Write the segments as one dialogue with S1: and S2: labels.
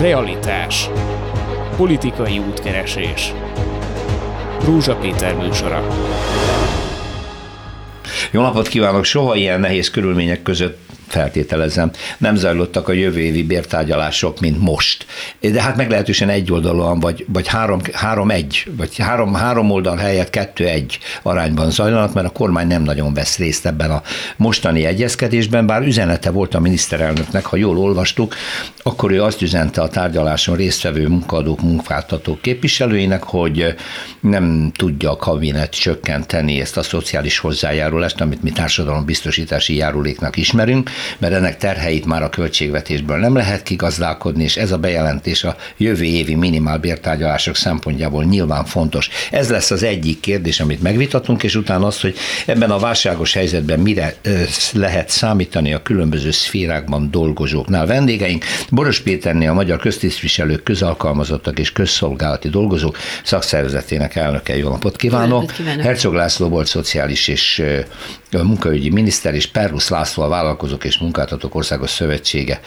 S1: Realitás. Politikai útkeresés. Rúzsa Péter műsora.
S2: Jó napot kívánok! Soha ilyen nehéz körülmények között feltételezem, nem zajlottak a jövő évi bértárgyalások, mint most. De hát meglehetősen egyoldalúan, vagy, vagy három, három egy, vagy három, három oldal helyett kettő egy arányban zajlanak, mert a kormány nem nagyon vesz részt ebben a mostani egyezkedésben, bár üzenete volt a miniszterelnöknek, ha jól olvastuk, akkor ő azt üzente a tárgyaláson résztvevő munkadók, munkáltatók képviselőinek, hogy nem tudja a kabinet csökkenteni ezt a szociális hozzájárulást, amit mi társadalombiztosítási járuléknak ismerünk, mert ennek terheit már a költségvetésből nem lehet kigazdálkodni, és ez a bejelentés a jövő évi minimálbértárgyalások szempontjából nyilván fontos. Ez lesz az egyik kérdés, amit megvitatunk, és utána az, hogy ebben a válságos helyzetben mire lehet számítani a különböző szférákban dolgozóknál. Vendégeink Boros Péternél a Magyar Köztisztviselők, Közalkalmazottak és Közszolgálati Dolgozók szakszervezetének elnöke. Jó napot kívánok! Herzog László volt szociális és munkaügyi miniszter, és Perrusz László a Vállalkozók és Munkáltatók Országos Szövetsége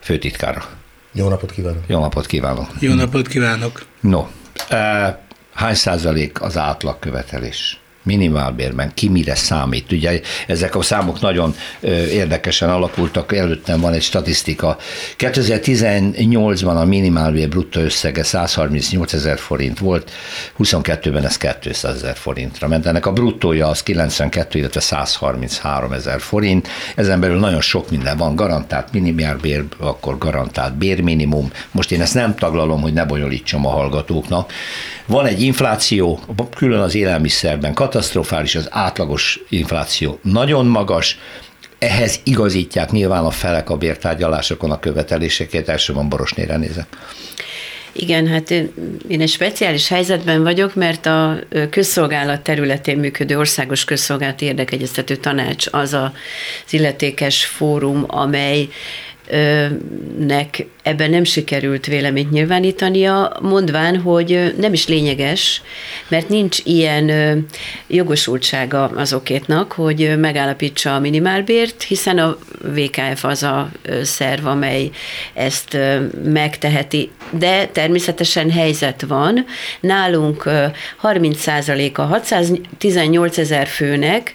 S2: főtitkára.
S3: Jó napot kívánok!
S2: Jó napot kívánok!
S4: Jó napot kívánok!
S2: No, hány százalék az átlagkövetelés? Minimálbérben ki mire számít. Ugye ezek a számok nagyon érdekesen alakultak, előttem van egy statisztika. 2018-ban a minimálbér bruttó összege 138 ezer forint volt, 22-ben ez 200 ezer forintra ment. Ennek a bruttója az 92, illetve 133 ezer forint. Ezen belül nagyon sok minden van, garantált minimálbér, akkor garantált bérminimum. Most én ezt nem taglalom, hogy ne bonyolítsam a hallgatóknak. Van egy infláció, külön az élelmiszerben, katasztrofális az átlagos infláció, nagyon magas, ehhez igazítják nyilván a felek a bértárgyalásokon a követeléseket, elsősorban Borosnére nézek.
S5: Igen, hát én egy speciális helyzetben vagyok, mert a közszolgálat területén működő országos közszolgálati érdekegyeztető tanács az az illetékes fórum, amely nek ebben nem sikerült véleményt nyilvánítania, mondván, hogy nem is lényeges, mert nincs ilyen jogosultsága azokétnak, hogy megállapítsa a minimálbért, hiszen a VKF az a szerv, amely ezt megteheti. De természetesen helyzet van. Nálunk 30% a 618 ezer főnek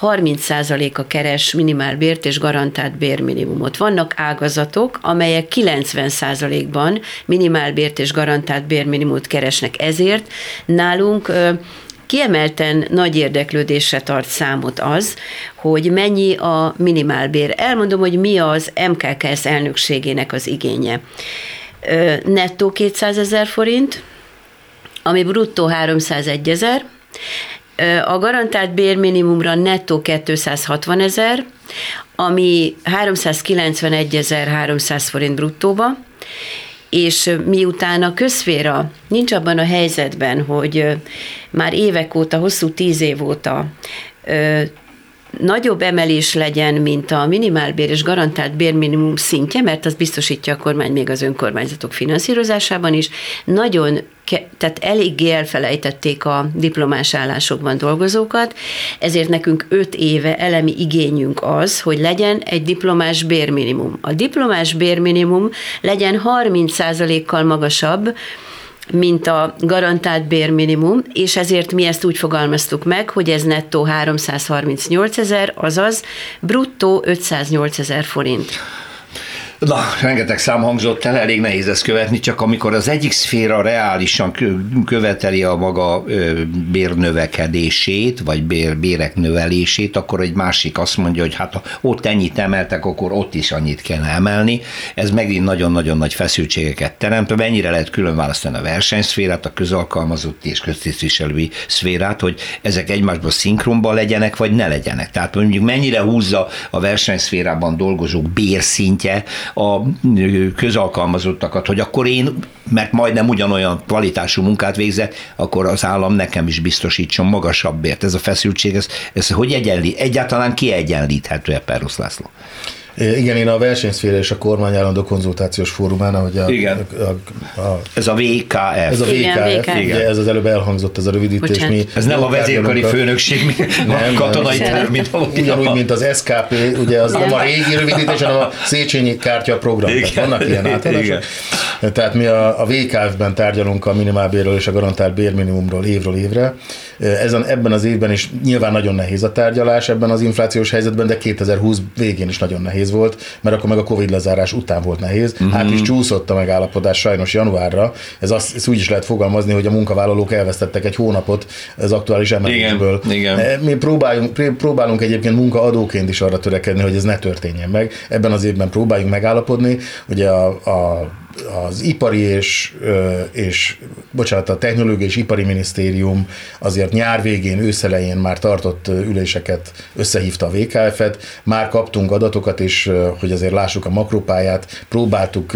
S5: 30%-a keres minimálbért és garantált bérminimumot. Vannak ágazatok, amelyek 90%-ban minimálbért és garantált bérminimumot keresnek. Ezért nálunk Kiemelten nagy érdeklődésre tart számot az, hogy mennyi a minimálbér. Elmondom, hogy mi az MKKS elnökségének az igénye. Nettó 200 ezer forint, ami bruttó 301 ezer, a garantált bérminimumra nettó 260 ezer, ami 391 ezer 300 forint bruttóba, és miután a közféra nincs abban a helyzetben, hogy már évek óta, hosszú tíz év óta nagyobb emelés legyen, mint a minimálbér és garantált bérminimum szintje, mert az biztosítja a kormány még az önkormányzatok finanszírozásában is. Nagyon tehát eléggé elfelejtették a diplomás állásokban dolgozókat, ezért nekünk öt éve elemi igényünk az, hogy legyen egy diplomás bérminimum. A diplomás bérminimum legyen 30%-kal magasabb, mint a garantált bérminimum, és ezért mi ezt úgy fogalmaztuk meg, hogy ez nettó 338 ezer, azaz bruttó 508 ezer forint.
S2: Na, rengeteg szám hangzott el, elég nehéz ezt követni, csak amikor az egyik szféra reálisan követeli a maga bérnövekedését, vagy bér, bérek növelését, akkor egy másik azt mondja, hogy hát ha ott ennyit emeltek, akkor ott is annyit kell emelni. Ez megint nagyon-nagyon nagy feszültségeket teremt. Mennyire lehet külön választani a versenyszférát, a közalkalmazotti és köztisztviselői szférát, hogy ezek egymásban szinkronban legyenek, vagy ne legyenek. Tehát mondjuk mennyire húzza a versenyszférában dolgozók bérszintje a közalkalmazottakat, hogy akkor én, mert majdnem ugyanolyan kvalitású munkát végzek, akkor az állam nekem is biztosítson magasabbért. Ez a feszültség, ez, ez hogy egyenlít, egyáltalán kiegyenlíthető-e Perrusz László?
S3: Igen, én a versenyszféra és a kormány állandó konzultációs fórumán, ahogy a,
S2: Igen.
S3: A, a, a,
S2: ez a VKF.
S3: Ez a VKF,
S5: Igen, VKF.
S3: Ugye ez az előbb elhangzott, ez a rövidítés.
S5: Bocsánat.
S3: Mi
S2: Ez nem a vezérkari főnökség, mi-
S3: Nem,
S2: a katonai mint
S3: Ugyanúgy, mint az SKP, ugye az nem a régi rövidítés, hanem a Széchenyi kártya program. Tehát
S2: Igen.
S3: vannak ilyen átadások. Tehát mi a, a VKF-ben tárgyalunk a minimálbérről és a garantált bérminimumról évről évre. Ezen, ebben az évben is nyilván nagyon nehéz a tárgyalás ebben az inflációs helyzetben, de 2020 végén is nagyon nehéz volt, mert akkor meg a Covid lezárás után volt nehéz.
S2: Mhm.
S3: Uh-huh. Hát is csúszott a megállapodás sajnos januárra. Ez azt ezt úgy is lehet fogalmazni, hogy a munkavállalók elvesztettek egy hónapot az aktuális emelésből.
S2: Igen, igen.
S3: E, Mi próbáljunk, pré- próbálunk egyébként munkaadóként is arra törekedni, hogy ez ne történjen meg. Ebben az évben próbáljunk megállapodni. Ugye a, a az ipari és, és, bocsánat, a technológiai és ipari minisztérium azért nyár végén, őszelején már tartott üléseket, összehívta a VKF-et, már kaptunk adatokat, és hogy azért lássuk a makropályát, próbáltuk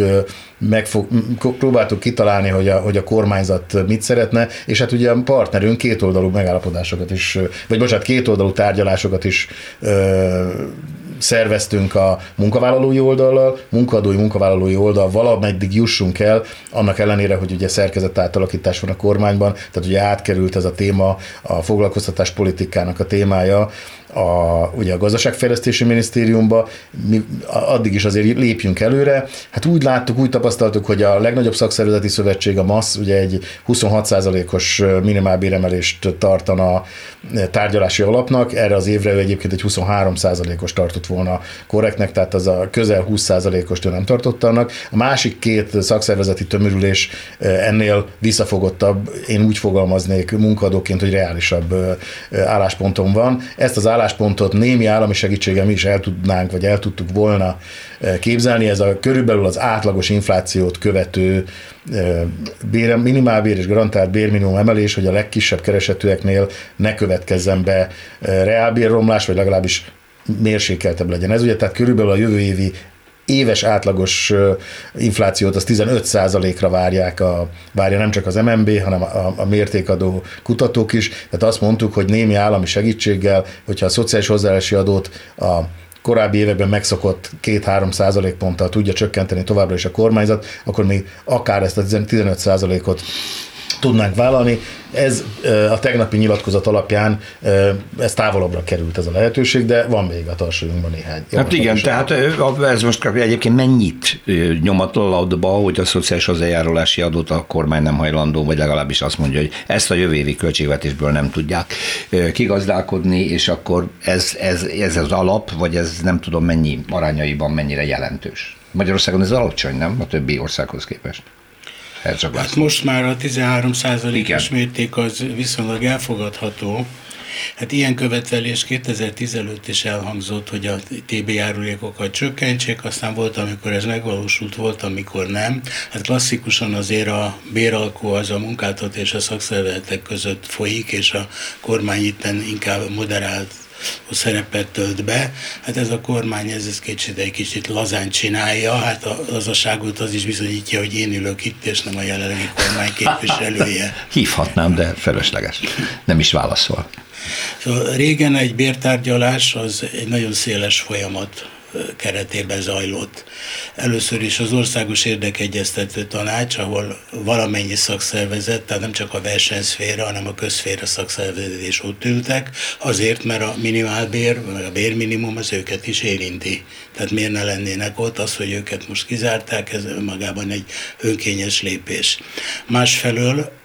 S3: megfog, próbáltuk kitalálni, hogy a, hogy a kormányzat mit szeretne, és hát ugye a partnerünk kétoldalú megállapodásokat is, vagy bocsánat, kétoldalú tárgyalásosokat is ö, szerveztünk a munkavállalói oldallal, munkadói munkavállalói oldal valameddig jussunk el, annak ellenére, hogy ugye szerkezet átalakítás van a kormányban, tehát ugye átkerült ez a téma, a foglalkoztatás politikának a témája, a, ugye a gazdaságfejlesztési minisztériumba, mi addig is azért lépjünk előre. Hát úgy láttuk, úgy tapasztaltuk, hogy a legnagyobb szakszervezeti szövetség, a MASZ, ugye egy 26%-os minimálbéremelést tartana tárgyalási alapnak, erre az évre ő egyébként egy 23%-os tartott volna korrektnek, tehát az a közel 20%-os ő nem tartotta annak. A másik két szakszervezeti tömörülés ennél visszafogottabb, én úgy fogalmaznék munkadóként, hogy reálisabb állásponton van. Ezt az álláspontot némi állami segítséggel mi is el tudnánk, vagy el tudtuk volna képzelni. Ez a körülbelül az átlagos inflációt követő bér, minimálbér és garantált bérminimum emelés, hogy a legkisebb keresetűeknél ne következzen be reálbérromlás, vagy legalábbis mérsékeltebb legyen. Ez ugye tehát körülbelül a jövő évi éves átlagos inflációt az 15%-ra várják, a, várja nem csak az MNB, hanem a, a mértékadó kutatók is. Tehát azt mondtuk, hogy némi állami segítséggel, hogyha a szociális hozzáállási adót a korábbi években megszokott 2-3 százalékponttal tudja csökkenteni továbbra is a kormányzat, akkor még akár ezt a 15 százalékot tudnánk vállalni. Ez a tegnapi nyilatkozat alapján ez távolabbra került ez a lehetőség, de van még a tarsolyunkban néhány.
S2: Hát igen, is. tehát ez most egyébként mennyit nyomat a laudba, hogy a szociális hozzájárulási adót a kormány nem hajlandó, vagy legalábbis azt mondja, hogy ezt a jövő évi költségvetésből nem tudják kigazdálkodni, és akkor ez, ez, ez az alap, vagy ez nem tudom mennyi arányaiban mennyire jelentős. Magyarországon ez alacsony, nem? A többi országhoz képest.
S4: Hát most már a 13 os mérték az viszonylag elfogadható. Hát ilyen követelés 2015 is elhangzott, hogy a TB járulékokat csökkentsék, aztán volt, amikor ez megvalósult, volt, amikor nem. Hát klasszikusan azért a béralkó az a munkáltató és a szakszervezetek között folyik, és a kormány itten inkább moderált szerepet tölt be. Hát ez a kormány ez, ez kicsit egy kicsit lazán csinálja, hát a lazaságot az is bizonyítja, hogy én ülök itt, és nem a jelenlegi kormány képviselője.
S2: Hívhatnám, de felesleges. Nem is válaszol.
S4: Szóval régen egy bértárgyalás az egy nagyon széles folyamat keretében zajlott. Először is az Országos Érdekegyeztető Tanács, ahol valamennyi szakszervezet, tehát nem csak a versenyszféra, hanem a közszféra szakszervezet is ott ültek, azért, mert a minimálbér, vagy a bérminimum az őket is érinti. Tehát miért ne lennének ott, az, hogy őket most kizárták, ez magában egy önkényes lépés. Másfelől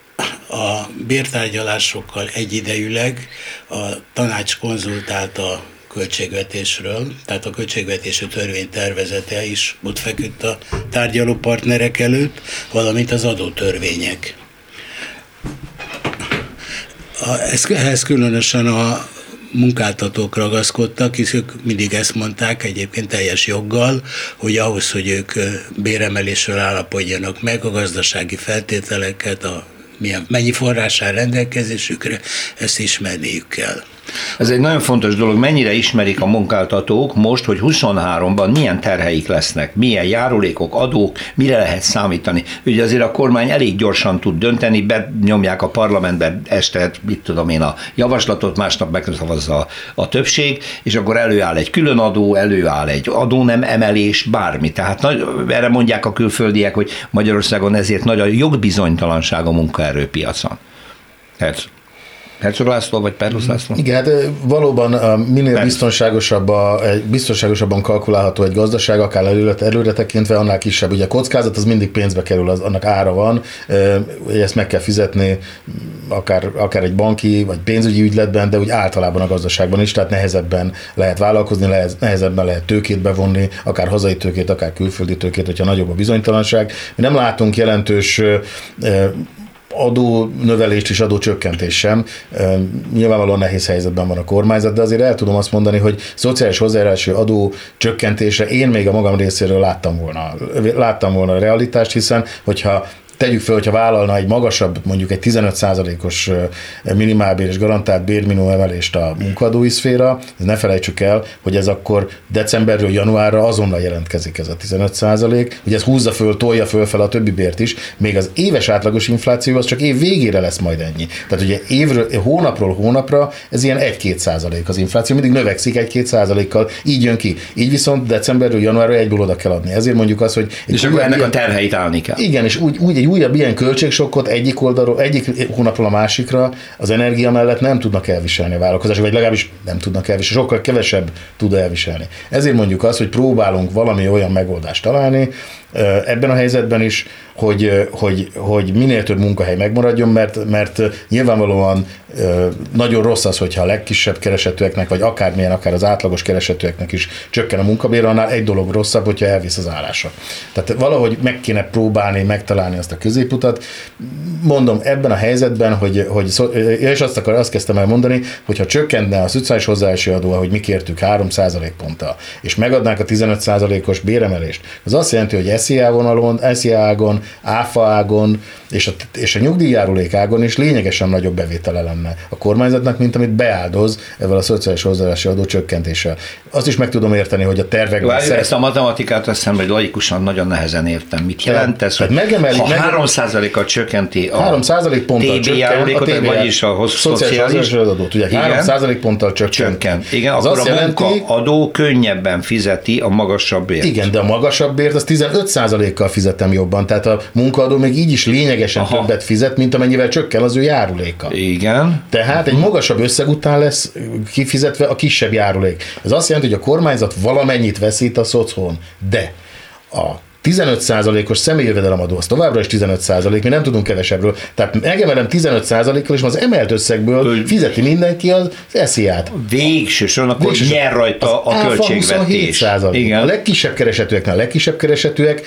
S4: a bértárgyalásokkal egyidejűleg a tanács konzultálta költségvetésről, tehát a költségvetési törvény tervezete is ott feküdt a tárgyaló partnerek előtt, valamint az adótörvények. Ehhez különösen a munkáltatók ragaszkodtak, hisz ők mindig ezt mondták, egyébként teljes joggal, hogy ahhoz, hogy ők béremelésről állapodjanak meg, a gazdasági feltételeket, a milyen, mennyi forrás áll rendelkezésükre, ezt ismerniük kell.
S2: Ez egy nagyon fontos dolog, mennyire ismerik a munkáltatók most, hogy 23-ban milyen terheik lesznek, milyen járulékok, adók, mire lehet számítani. Ugye azért a kormány elég gyorsan tud dönteni, benyomják a parlamentbe este, mit tudom én, a javaslatot, másnap megszavazza a, többség, és akkor előáll egy külön adó, előáll egy adónem emelés, bármi. Tehát nagy, erre mondják a külföldiek, hogy Magyarországon ezért nagy a jogbizonytalanság a munkaerőpiacon. Hát Herzog László vagy Perlusz László?
S3: Igen, hát valóban minél biztonságosabb a, biztonságosabban kalkulálható egy gazdaság, akár előre, előre tekintve, annál kisebb. Ugye a kockázat az mindig pénzbe kerül, az, annak ára van, ezt meg kell fizetni akár, akár egy banki vagy pénzügyi ügyletben, de úgy általában a gazdaságban is, tehát nehezebben lehet vállalkozni, lehet, nehezebben lehet tőkét bevonni, akár hazai tőkét, akár külföldi tőkét, hogyha nagyobb a bizonytalanság. Mi nem látunk jelentős adó növelést és adó csökkentés sem. Nyilvánvalóan nehéz helyzetben van a kormányzat, de azért el tudom azt mondani, hogy szociális hozzájárulási adó csökkentésre én még a magam részéről láttam volna, láttam volna a realitást, hiszen hogyha tegyük fel, hogyha vállalna egy magasabb, mondjuk egy 15%-os minimálbér és garantált bérminimum emelést a munkadói szféra, ne felejtsük el, hogy ez akkor decemberről januárra azonnal jelentkezik ez a 15%, hogy ez húzza föl, tolja föl fel a többi bért is, még az éves átlagos infláció az csak év végére lesz majd ennyi. Tehát ugye évről, hónapról hónapra ez ilyen 1-2 százalék az infláció, mindig növekszik 1-2 százalékkal, így jön ki. Így viszont decemberről januárra egyből oda kell adni. Ezért mondjuk azt, hogy...
S2: És akkor ennek ilyen, a terheit állni kell.
S3: Igen, és úgy, úgy egy újabb ilyen költségsokkot egyik oldalról, egyik hónapról a másikra az energia mellett nem tudnak elviselni a vállalkozások, vagy legalábbis nem tudnak elviselni, sokkal kevesebb tud elviselni. Ezért mondjuk azt, hogy próbálunk valami olyan megoldást találni, ebben a helyzetben is, hogy, hogy, hogy minél több munkahely megmaradjon, mert, mert nyilvánvalóan nagyon rossz az, hogyha a legkisebb keresetőeknek, vagy akármilyen, akár az átlagos keresetőeknek is csökken a munkabér, annál egy dolog rosszabb, hogyha elvisz az állása. Tehát valahogy meg kéne próbálni megtalálni azt a középutat. Mondom, ebben a helyzetben, hogy, hogy és azt, akar, azt kezdtem el mondani, hogyha csökkenne a szociális hozzáállási adó, ahogy mi kértük 3 ponttal, és megadnánk a 15 os béremelést, az azt jelenti, hogy SZIA vonalon, SZIA ágon, ÁFA ágon és a, és a nyugdíjjárulék ágon is lényegesen nagyobb bevétele lenne a kormányzatnak, mint amit beáldoz ezzel a szociális hozzáállási adó csökkentéssel. Azt is meg tudom érteni, hogy a tervekben...
S2: Várj. Ezt a matematikát azt hiszem, hogy laikusan nagyon nehezen értem. Mit jelent ez, hogy megemeli, ha meg... 3%-kal csökkenti a
S3: 3 ponttal
S2: TB járulékot, a TB vagyis a
S3: szociális adót, ugye 3 ponttal csökkent.
S2: csökkent. Igen, az akkor a jelenti, munkaadó könnyebben fizeti a magasabb bért.
S3: Igen, de a magasabb bért az 15 kal fizetem jobban, tehát a munkaadó még így is lényegesen Aha. többet fizet, mint amennyivel csökken az ő járuléka.
S2: Igen.
S3: Tehát egy magasabb összeg után lesz kifizetve a kisebb járulék. Ez azt jelenti, hogy a kormányzat valamennyit veszít a szocon, de a 15%-os személyjövedelemadó, az továbbra is 15%, mi nem tudunk kevesebbről. Tehát megemelem 15%-kal, és az emelt összegből fizeti mindenki az esziát.
S2: Végső soron, akkor Végső nyer rajta a költségvetés.
S3: Igen. A legkisebb keresetőeknél a legkisebb keresetőek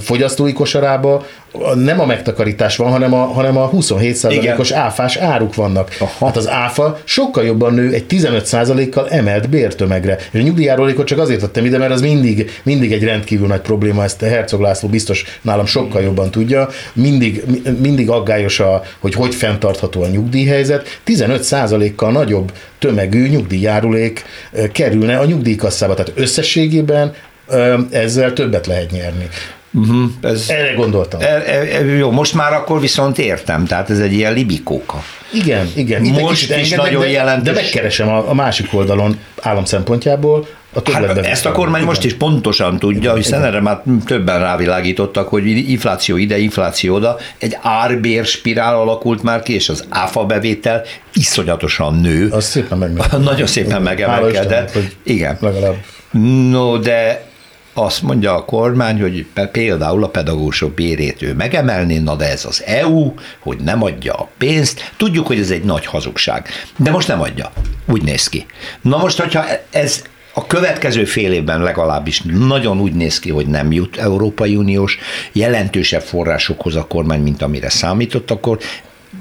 S3: fogyasztói kosarába nem a megtakarítás van, hanem a, hanem a 27%-os áfás áruk vannak. Aha. Hát az áfa sokkal jobban nő egy 15%-kal emelt bértömegre. És a nyugdíjárulékot csak azért tettem ide, mert az mindig, mindig egy rendkívül nagy probléma, ezt Herzog László biztos nálam sokkal jobban tudja. Mindig, mindig aggályos, a, hogy hogy fenntartható a nyugdíjhelyzet. 15%-kal nagyobb tömegű nyugdíjjárulék kerülne a nyugdíjkasszába. Tehát összességében ezzel többet lehet nyerni. Uh-huh, ez, Erre gondoltam. E,
S2: e, jó, most már akkor viszont értem, tehát ez egy ilyen libikóka.
S3: Igen, igen.
S2: Itt most is nagyon
S3: de,
S2: jelentős.
S3: De megkeresem a, a másik oldalon állam szempontjából,
S2: a hát ezt a kormány most is pontosan tudja, hiszen erre már többen rávilágítottak, hogy infláció ide, infláció oda, egy árbér spirál alakult már ki, és az áfa bevétel iszonyatosan nő.
S3: Az szépen meg.
S2: Nagyon szépen megemelkedett. Igen. Legalább. No, de azt mondja a kormány, hogy például a pedagógusok bérét ő megemelni, na de ez az EU, hogy nem adja a pénzt. Tudjuk, hogy ez egy nagy hazugság, de most nem adja. Úgy néz ki. Na most, hogyha ez a következő fél évben legalábbis nagyon úgy néz ki, hogy nem jut Európai Uniós jelentősebb forrásokhoz a kormány, mint amire számított, akkor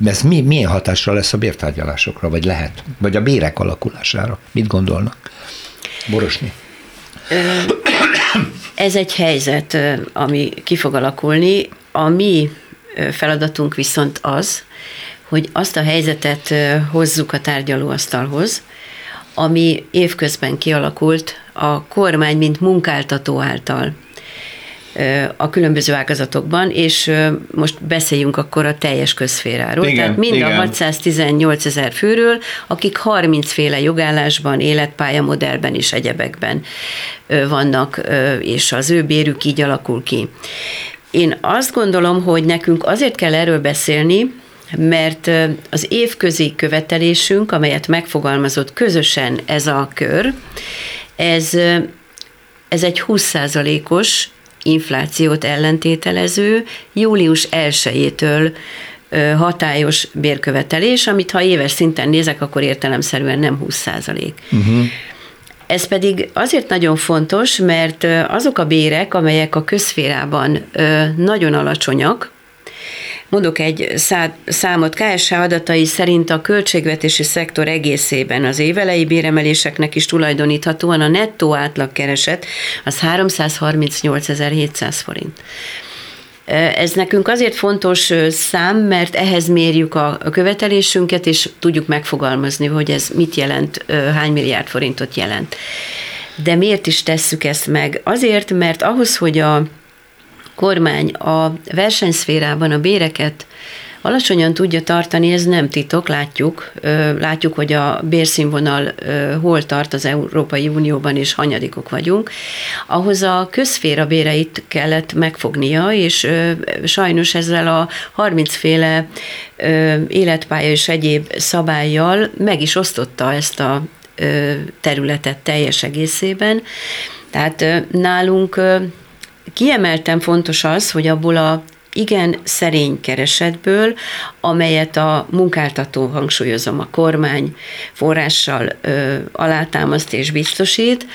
S2: ez mi, milyen hatással lesz a bértárgyalásokra, vagy lehet? Vagy a bérek alakulására? Mit gondolnak? Borosni.
S5: Ez egy helyzet, ami ki fog alakulni. A mi feladatunk viszont az, hogy azt a helyzetet hozzuk a tárgyalóasztalhoz, ami évközben kialakult a kormány, mint munkáltató által a különböző ágazatokban, és most beszéljünk akkor a teljes közféráról.
S2: Igen,
S5: Tehát mind
S2: igen.
S5: a 618 ezer főről, akik 30 féle jogállásban, életpályamodellben és egyebekben vannak, és az ő bérük így alakul ki. Én azt gondolom, hogy nekünk azért kell erről beszélni, mert az évközi követelésünk, amelyet megfogalmazott közösen ez a kör, ez, ez egy 20%-os inflációt ellentételező július 1-től hatályos bérkövetelés, amit ha éves szinten nézek, akkor értelemszerűen nem 20 százalék. Uh-huh. Ez pedig azért nagyon fontos, mert azok a bérek, amelyek a közférában nagyon alacsonyak, Mondok egy számot, KSH adatai szerint a költségvetési szektor egészében az évelei béremeléseknek is tulajdoníthatóan a nettó átlagkereset az 338.700 forint. Ez nekünk azért fontos szám, mert ehhez mérjük a követelésünket, és tudjuk megfogalmazni, hogy ez mit jelent, hány milliárd forintot jelent. De miért is tesszük ezt meg? Azért, mert ahhoz, hogy a kormány a versenyszférában a béreket alacsonyan tudja tartani, ez nem titok, látjuk. Látjuk, hogy a bérszínvonal hol tart az Európai Unióban, és hanyadikok vagyunk. Ahhoz a közféra béreit kellett megfognia, és sajnos ezzel a 30 féle életpálya és egyéb szabályjal meg is osztotta ezt a területet teljes egészében. Tehát nálunk kiemelten fontos az, hogy abból a igen szerény keresetből, amelyet a munkáltató, hangsúlyozom, a kormány forrással ö, alátámaszt és biztosít,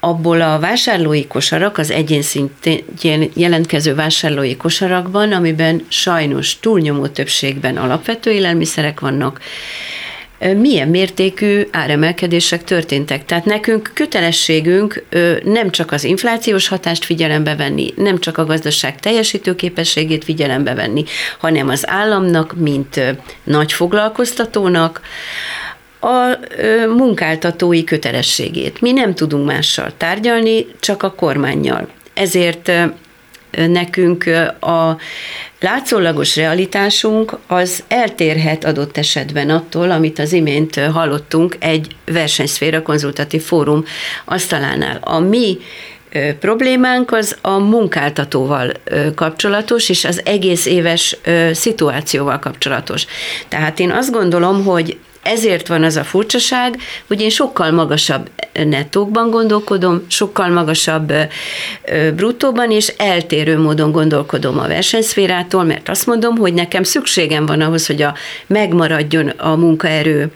S5: abból a vásárlói kosarak, az egyén szintén jelentkező vásárlói kosarakban, amiben sajnos túlnyomó többségben alapvető élelmiszerek vannak, milyen mértékű áremelkedések történtek. Tehát nekünk kötelességünk nem csak az inflációs hatást figyelembe venni, nem csak a gazdaság teljesítőképességét figyelembe venni, hanem az államnak, mint nagy foglalkoztatónak, a munkáltatói kötelességét. Mi nem tudunk mással tárgyalni, csak a kormányjal. Ezért nekünk a látszólagos realitásunk az eltérhet adott esetben attól, amit az imént hallottunk egy versenyszféra konzultatív fórum asztalánál. A mi problémánk az a munkáltatóval kapcsolatos, és az egész éves szituációval kapcsolatos. Tehát én azt gondolom, hogy ezért van az a furcsaság, hogy én sokkal magasabb nettókban gondolkodom, sokkal magasabb bruttóban, és eltérő módon gondolkodom a versenyszférától, mert azt mondom, hogy nekem szükségem van ahhoz, hogy a megmaradjon a munkaerő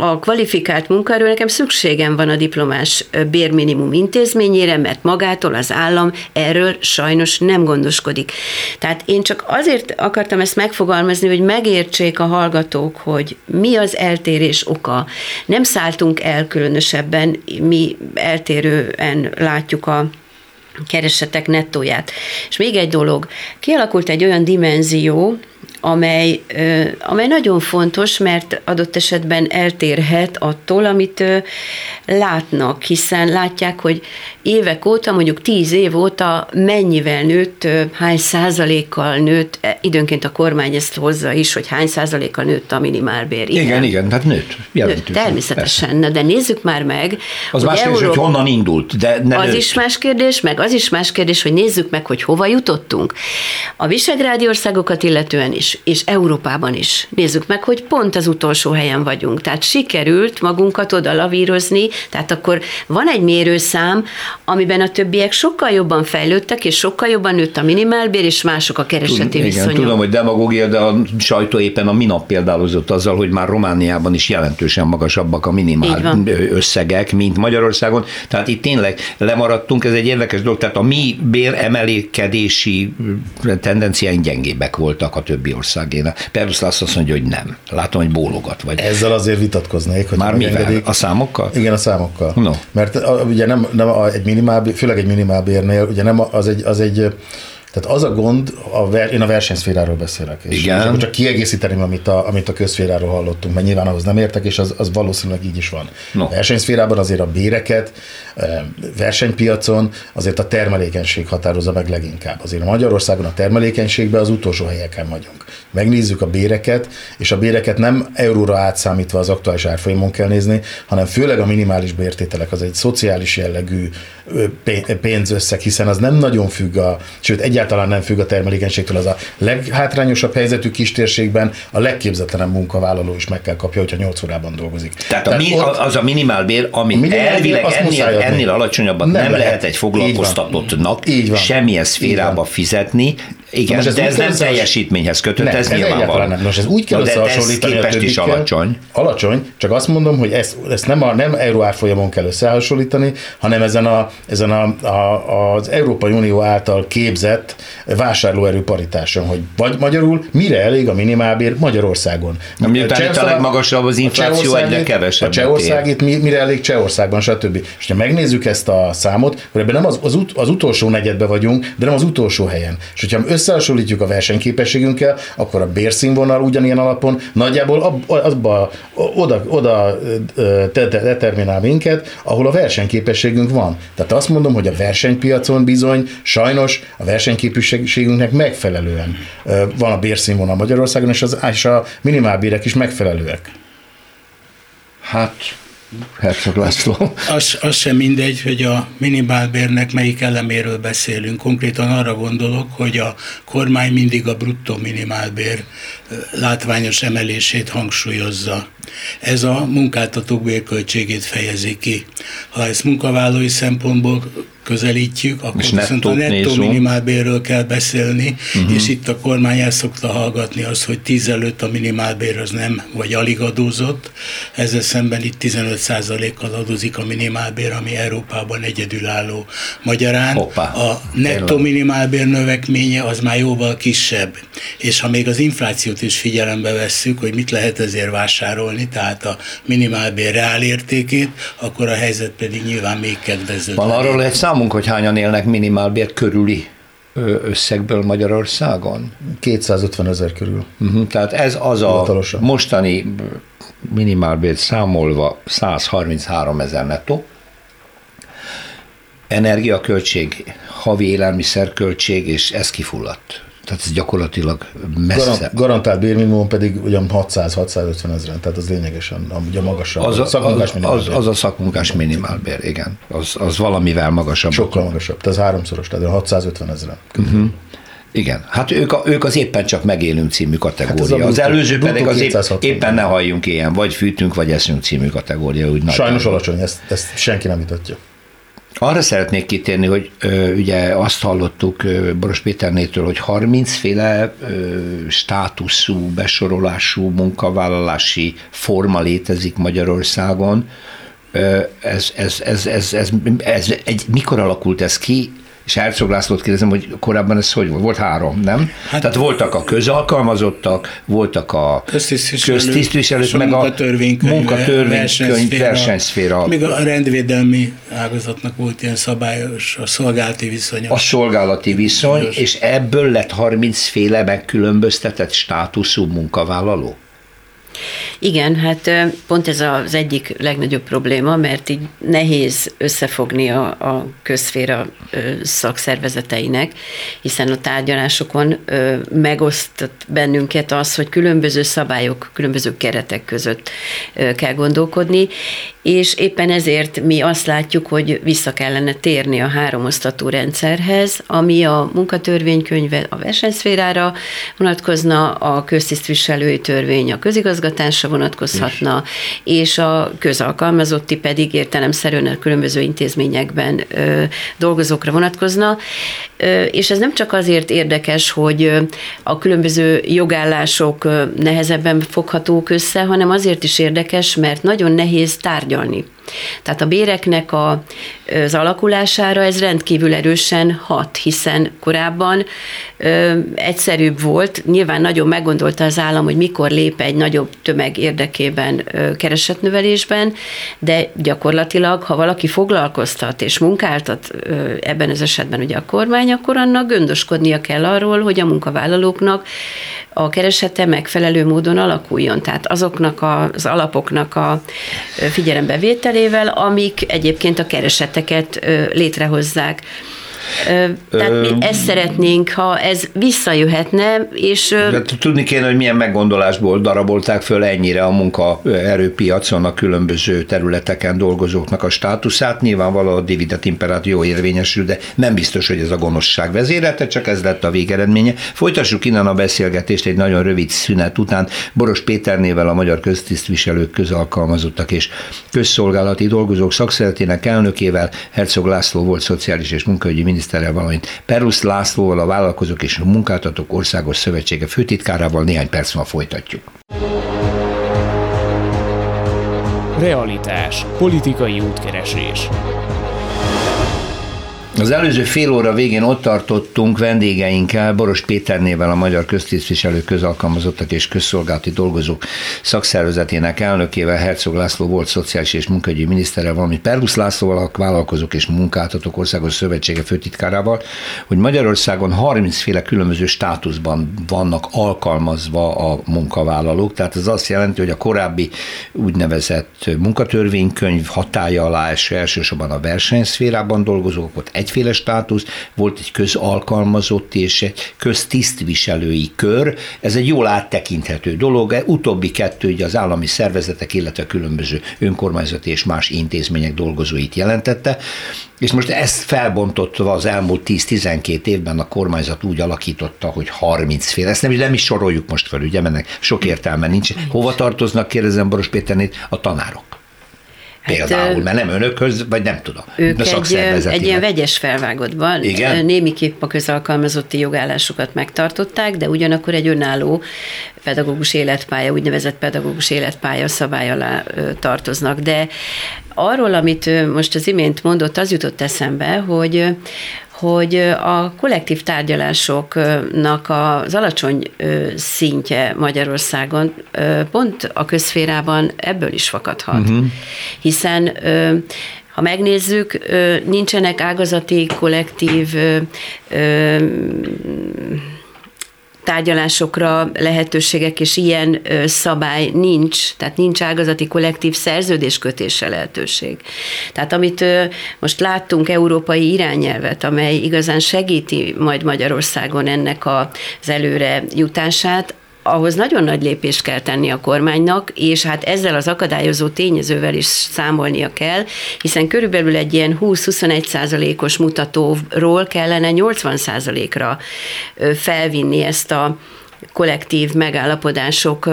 S5: a kvalifikált munkaerő, nekem szükségem van a diplomás bérminimum intézményére, mert magától az állam erről sajnos nem gondoskodik. Tehát én csak azért akartam ezt megfogalmazni, hogy megértsék a hallgatók, hogy mi az eltérés oka. Nem szálltunk el különösebben, mi eltérően látjuk a keresetek nettóját. És még egy dolog, kialakult egy olyan dimenzió, amely, amely nagyon fontos, mert adott esetben eltérhet attól, amit látnak, hiszen látják, hogy évek óta, mondjuk tíz év óta mennyivel nőtt, hány százalékkal nőtt, e, időnként a kormány ezt hozza is, hogy hány százalékkal nőtt a minimálbér.
S2: Igen, igen, igen tehát nőtt.
S5: nőtt természetesen, persze. de nézzük már meg.
S2: Az más kérdés, hogy honnan indult, de nem
S5: Az
S2: nőtt.
S5: is más kérdés, meg az is más kérdés, hogy nézzük meg, hogy hova jutottunk. A Visegrádi országokat illetően is, és Európában is. Nézzük meg, hogy pont az utolsó helyen vagyunk. Tehát sikerült magunkat oda lavírozni, tehát akkor van egy mérőszám, amiben a többiek sokkal jobban fejlődtek, és sokkal jobban nőtt a minimálbér, és mások a kereseti
S2: Igen,
S5: viszonyok.
S2: tudom, hogy demagógia, de a sajtó éppen a minap példálozott azzal, hogy már Romániában is jelentősen magasabbak a minimál összegek, mint Magyarországon. Tehát itt tényleg lemaradtunk, ez egy érdekes dolog. Tehát a mi béremelékedési tendenciáink gyengébbek voltak a többi országénál. Persze azt mondja, hogy nem. Látom, hogy bólogat. Vagy.
S3: Ezzel azért vitatkoznék. Hogy
S2: Már mivel? A számokkal?
S3: Igen, a számokkal.
S2: No.
S3: Mert a, ugye nem, nem a, egy minimál, főleg egy minimálbérnél, ugye nem az egy, az egy Tehát az a gond, a ver, én a versenyszféráról beszélek. És,
S2: Igen.
S3: és akkor csak kiegészíteném, amit a, amit a közszféráról hallottunk, mert nyilván ahhoz nem értek, és az, az valószínűleg így is van.
S2: No.
S3: A versenyszférában azért a béreket, versenypiacon azért a termelékenység határozza meg leginkább. Azért Magyarországon a termelékenységben az utolsó helyeken vagyunk. Megnézzük a béreket, és a béreket nem euróra átszámítva az aktuális árfolyamon kell nézni, hanem főleg a minimális bértételek az egy szociális jellegű pénzösszeg, hiszen az nem nagyon függ a, sőt egyáltalán nem függ a termelékenységtől, az a leghátrányosabb helyzetű kistérségben a legképzetlenebb munkavállaló is meg kell kapja, hogyha 8 órában dolgozik.
S2: Tehát, Tehát a mi, ott, az a minimálbér, ami minimálbér, elvileg ennél, ennél alacsonyabban nem, nem lehet, lehet egy foglalkoztatottnak semmilyen szférába fizetni, igen, most ez de ez nem teljesítményhez kötött, nem, ez, ez nyilvánvaló.
S3: Nem. Most ez úgy kell összehasonlítani
S2: ez képest is alacsony.
S3: Alacsony, csak azt mondom, hogy ezt, ezt nem, a, nem euró árfolyamon kell összehasonlítani, hanem ezen, a, ezen a, a, az Európai Unió által képzett vásárlóerő paritáson, hogy vagy magyarul mire elég a minimálbér Magyarországon.
S2: Miután itt a legmagasabb az infláció, egyre kevesebb.
S3: A Csehországit mire elég Csehországban, stb. És ha megnézzük ezt a számot, akkor ebben nem az, az, ut, az utolsó negyedbe vagyunk, de nem az utolsó helyen. És hogyha összehasonlítjuk a versenyképességünkkel, akkor a bérszínvonal ugyanilyen alapon nagyjából abba, oda, oda determinál minket, ahol a versenyképességünk van. Tehát azt mondom, hogy a versenypiacon bizony sajnos a versenyképességünknek megfelelően van a bérszínvonal Magyarországon, és, az, és a minimálbérek is megfelelőek.
S2: Hát Herzog László.
S4: Az, az sem mindegy, hogy a minimálbérnek melyik eleméről beszélünk. Konkrétan arra gondolok, hogy a kormány mindig a bruttó minimálbér látványos emelését hangsúlyozza. Ez a munkáltatók bérköltségét fejezi ki. Ha ezt munkavállalói szempontból közelítjük, akkor és viszont a nettó minimálbérről kell beszélni, uh-huh. és itt a kormány el szokta hallgatni azt, hogy 10 előtt a minimálbér az nem, vagy alig adózott, ezzel szemben itt 15%-kal adózik a minimálbér, ami Európában egyedülálló. Magyarán Hoppá. a nettó minimálbér növekménye az már jóval kisebb, és ha még az inflációt is figyelembe vesszük, hogy mit lehet ezért vásárolni, tehát a minimálbér reálértékét, akkor a helyzet pedig nyilván még kedvező.
S2: Van arról lehet számunk, hogy hányan élnek minimálbér körüli összegből Magyarországon?
S3: 250 ezer körül.
S2: Uh-huh, tehát ez az a mostani minimálbért számolva 133 ezer nettó. Energiaköltség, havi élelmiszerköltség, és ez kifulladt. Tehát ez gyakorlatilag messze. Garant,
S3: garantált bérminimum pedig ugyan 600-650 ezeren, tehát az lényegesen ugye magasabb.
S2: Az a, szakmunkás az, az, az a szakmunkás minimálbér, igen. Az, az valamivel magasabb.
S3: Sokkal magasabb, tehát ez háromszoros, tehát 650 ezeren. Uh-huh.
S2: Igen, hát ők, a, ők az éppen csak megélünk című kategória. Hát az, az előző pedig az épp, éppen ne halljunk ilyen, vagy fűtünk, vagy eszünk című kategória. Úgy
S3: Sajnos alacsony, ezt, ezt senki nem vitatja.
S2: Arra szeretnék kitérni, hogy ö, ugye azt hallottuk ö, Boros Péternétől, hogy 30 féle ö, státuszú, besorolású munkavállalási forma létezik Magyarországon. Ö, ez, ez, ez, ez, ez, ez, egy, mikor alakult ez ki, és Herzog Lászlót kérdezem, hogy korábban ez hogy volt? Volt három, nem? Hát, Tehát voltak a közalkalmazottak, voltak a köztisztviselők, meg a munkatörvénykönyv, versenyszféra.
S4: Még a rendvédelmi ágazatnak volt ilyen szabályos, a szolgálati viszony.
S2: A szolgálati viszony, és ebből lett 30 féle megkülönböztetett státuszú munkavállaló?
S5: Igen, hát pont ez az egyik legnagyobb probléma, mert így nehéz összefogni a, a közféra szakszervezeteinek, hiszen a tárgyalásokon megosztott bennünket az, hogy különböző szabályok, különböző keretek között kell gondolkodni, és éppen ezért mi azt látjuk, hogy vissza kellene térni a háromosztatú rendszerhez, ami a munkatörvénykönyve a versenyszférára vonatkozna, a köztisztviselői törvény a közigazgatásra vonatkozhatna, és, és a közalkalmazotti pedig értelemszerűen a különböző intézményekben ö, dolgozókra vonatkozna, ö, és ez nem csak azért érdekes, hogy a különböző jogállások nehezebben foghatók össze, hanem azért is érdekes, mert nagyon nehéz tárgyalni Tehát a béreknek a, az alakulására ez rendkívül erősen hat, hiszen korábban ö, egyszerűbb volt, nyilván nagyon meggondolta az állam, hogy mikor lép egy nagyobb tömeg érdekében ö, keresetnövelésben, de gyakorlatilag, ha valaki foglalkoztat és munkáltat ö, ebben az esetben ugye a kormány, akkor annak gondoskodnia kell arról, hogy a munkavállalóknak a keresete megfelelő módon alakuljon. Tehát azoknak az alapoknak a figyelembevételével, amik egyébként a kereseteket létrehozzák. Tehát mi ezt szeretnénk, ha ez visszajöhetne, és...
S2: De tudni kéne, hogy milyen meggondolásból darabolták föl ennyire a munkaerőpiacon a különböző területeken dolgozóknak a státuszát. Nyilvánvalóan a dividet imperáció érvényesül, de nem biztos, hogy ez a gonoszság vezérelte, csak ez lett a végeredménye. Folytassuk innen a beszélgetést egy nagyon rövid szünet után. Boros Péternével a Magyar Köztisztviselők közalkalmazottak és közszolgálati dolgozók szakszeretének elnökével, Herzog László volt szociális és munkaügyi miniszterrel, valamint Perusz Lászlóval, a Vállalkozók és a Munkáltatók Országos Szövetsége főtitkárával néhány perc múlva folytatjuk.
S1: Realitás. Politikai útkeresés.
S2: Az előző fél óra végén ott tartottunk vendégeinkkel, Boros Péternével a Magyar Köztisztviselő Közalkalmazottak és Közszolgálati Dolgozók Szakszervezetének elnökével, Herzog László volt szociális és munkahogyi minisztere, valamint Perlusz Lászlóval, a Vállalkozók és Munkáltatók Országos Szövetsége főtitkárával, hogy Magyarországon 30 féle különböző státuszban vannak alkalmazva a munkavállalók, tehát ez azt jelenti, hogy a korábbi úgynevezett munkatörvénykönyv hatája alá eső elsősorban a versenyszférában dolgozók, ott egyféle státusz, volt egy közalkalmazotti és egy köztisztviselői kör. Ez egy jól áttekinthető dolog. Utóbbi kettő ugye az állami szervezetek, illetve különböző önkormányzati és más intézmények dolgozóit jelentette. És most ezt felbontotta az elmúlt 10-12 évben a kormányzat úgy alakította, hogy 30 fél. Ezt nem, nem is soroljuk most fel, ugye, mert sok értelme nincs. Hova tartoznak, kérdezem Boros Péternét, a tanárok. Például, mert nem önökhöz, vagy nem tudom.
S5: Ők egy, egy ilyen vegyes felvágottban Igen? némiképp a közalkalmazotti jogállásukat megtartották, de ugyanakkor egy önálló pedagógus életpálya, úgynevezett pedagógus életpálya szabály alá tartoznak. De arról, amit most az imént mondott, az jutott eszembe, hogy hogy a kollektív tárgyalásoknak az alacsony szintje Magyarországon pont a közférában ebből is fakadhat. Uh-huh. Hiszen ha megnézzük, nincsenek ágazati kollektív tárgyalásokra lehetőségek, és ilyen szabály nincs, tehát nincs ágazati kollektív szerződéskötése lehetőség. Tehát amit most láttunk európai irányelvet, amely igazán segíti majd Magyarországon ennek az előre jutását, ahhoz nagyon nagy lépést kell tenni a kormánynak, és hát ezzel az akadályozó tényezővel is számolnia kell, hiszen körülbelül egy ilyen 20-21 százalékos mutatóról kellene 80 százalékra felvinni ezt a kollektív megállapodások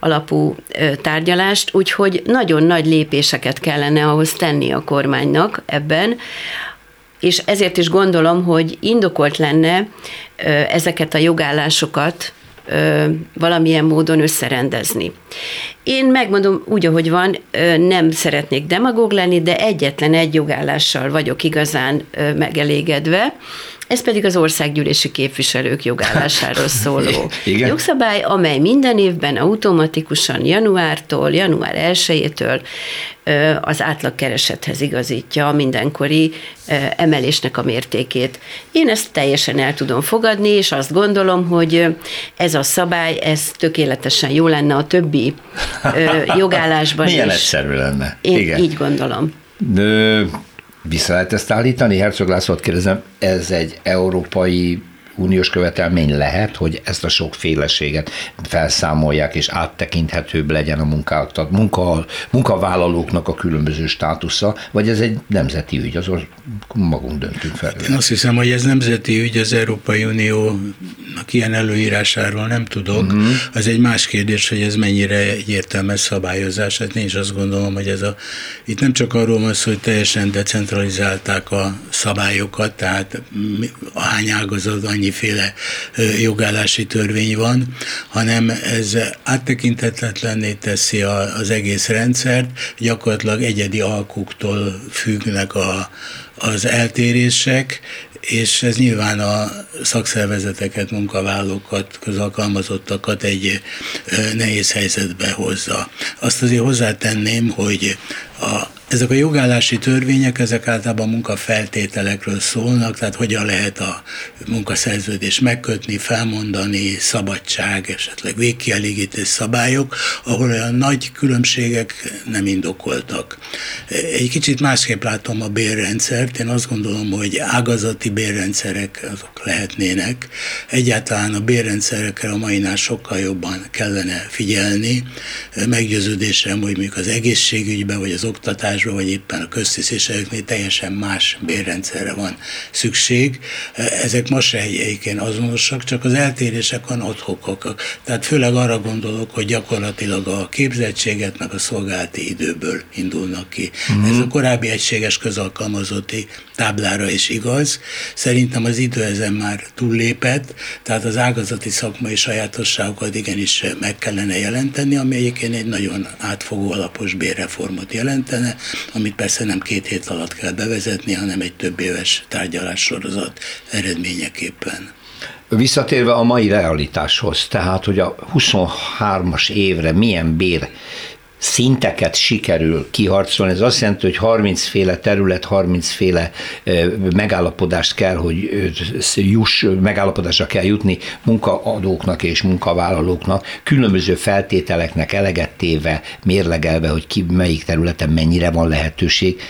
S5: alapú tárgyalást, úgyhogy nagyon nagy lépéseket kellene ahhoz tenni a kormánynak ebben, és ezért is gondolom, hogy indokolt lenne ezeket a jogállásokat valamilyen módon összerendezni. Én megmondom úgy, ahogy van, nem szeretnék demagóg lenni, de egyetlen egy jogállással vagyok igazán megelégedve, ez pedig az országgyűlési képviselők jogállásáról szóló Igen. jogszabály, amely minden évben automatikusan januártól, január 1-től az átlagkeresethez igazítja a mindenkori emelésnek a mértékét. Én ezt teljesen el tudom fogadni, és azt gondolom, hogy ez a szabály, ez tökéletesen jó lenne a többi jogállásban
S2: Milyen is. egyszerű lenne.
S5: Én Igen. így gondolom.
S2: De vissza lehet ezt állítani? Herzog Lászlót kérdezem, ez egy európai uniós követelmény lehet, hogy ezt a sokféleséget felszámolják, és áttekinthetőbb legyen a munkáltat, munka, munkavállalóknak a különböző státusza, vagy ez egy nemzeti ügy, azon magunk döntünk fel.
S4: Én azt hiszem, hogy ez nemzeti ügy, az Európai Unió ilyen előírásáról nem tudok. Uh-huh. Az egy más kérdés, hogy ez mennyire egy értelmes szabályozás. Hát én is azt gondolom, hogy ez a, itt nem csak arról van szó, hogy teljesen decentralizálták a szabályokat, tehát a hány ágazat, annyiféle jogállási törvény van, hanem ez áttekinthetetlenné teszi az egész rendszert, gyakorlatilag egyedi alkuktól függnek a, az eltérések, és ez nyilván a szakszervezeteket, munkavállalókat, közalkalmazottakat egy nehéz helyzetbe hozza. Azt azért hozzátenném, hogy a ezek a jogállási törvények, ezek általában munkafeltételekről szólnak, tehát hogyan lehet a munkaszerződést megkötni, felmondani, szabadság, esetleg végkielégítés szabályok, ahol olyan nagy különbségek nem indokoltak. Egy kicsit másképp látom a bérrendszert, én azt gondolom, hogy ágazati bérrendszerek azok lehetnének. Egyáltalán a bérrendszerekre a mainál sokkal jobban kellene figyelni. Meggyőződésem, hogy mondjuk az egészségügyben vagy az oktatás oktatásban, vagy éppen a köztisztviselőknél teljesen más bérrendszerre van szükség. Ezek most egyébként azonosak, csak az eltérések van adhokok. Tehát főleg arra gondolok, hogy gyakorlatilag a képzettséget meg a szolgálati időből indulnak ki. Mm-hmm. Ez a korábbi egységes közalkalmazotti táblára is igaz. Szerintem az idő ezen már túllépett, tehát az ágazati szakmai sajátosságokat igenis meg kellene jelenteni, ami egyébként egy nagyon átfogó alapos bérreformot jelentene, amit persze nem két hét alatt kell bevezetni, hanem egy több éves tárgyalássorozat eredményeképpen.
S2: Visszatérve a mai realitáshoz, tehát hogy a 23-as évre milyen bér szinteket sikerül kiharcolni. Ez azt jelenti, hogy 30 féle terület, 30 féle megállapodást kell, hogy juss, megállapodásra kell jutni munkaadóknak és munkavállalóknak, különböző feltételeknek eleget téve, mérlegelve, hogy ki melyik területen mennyire van lehetőség.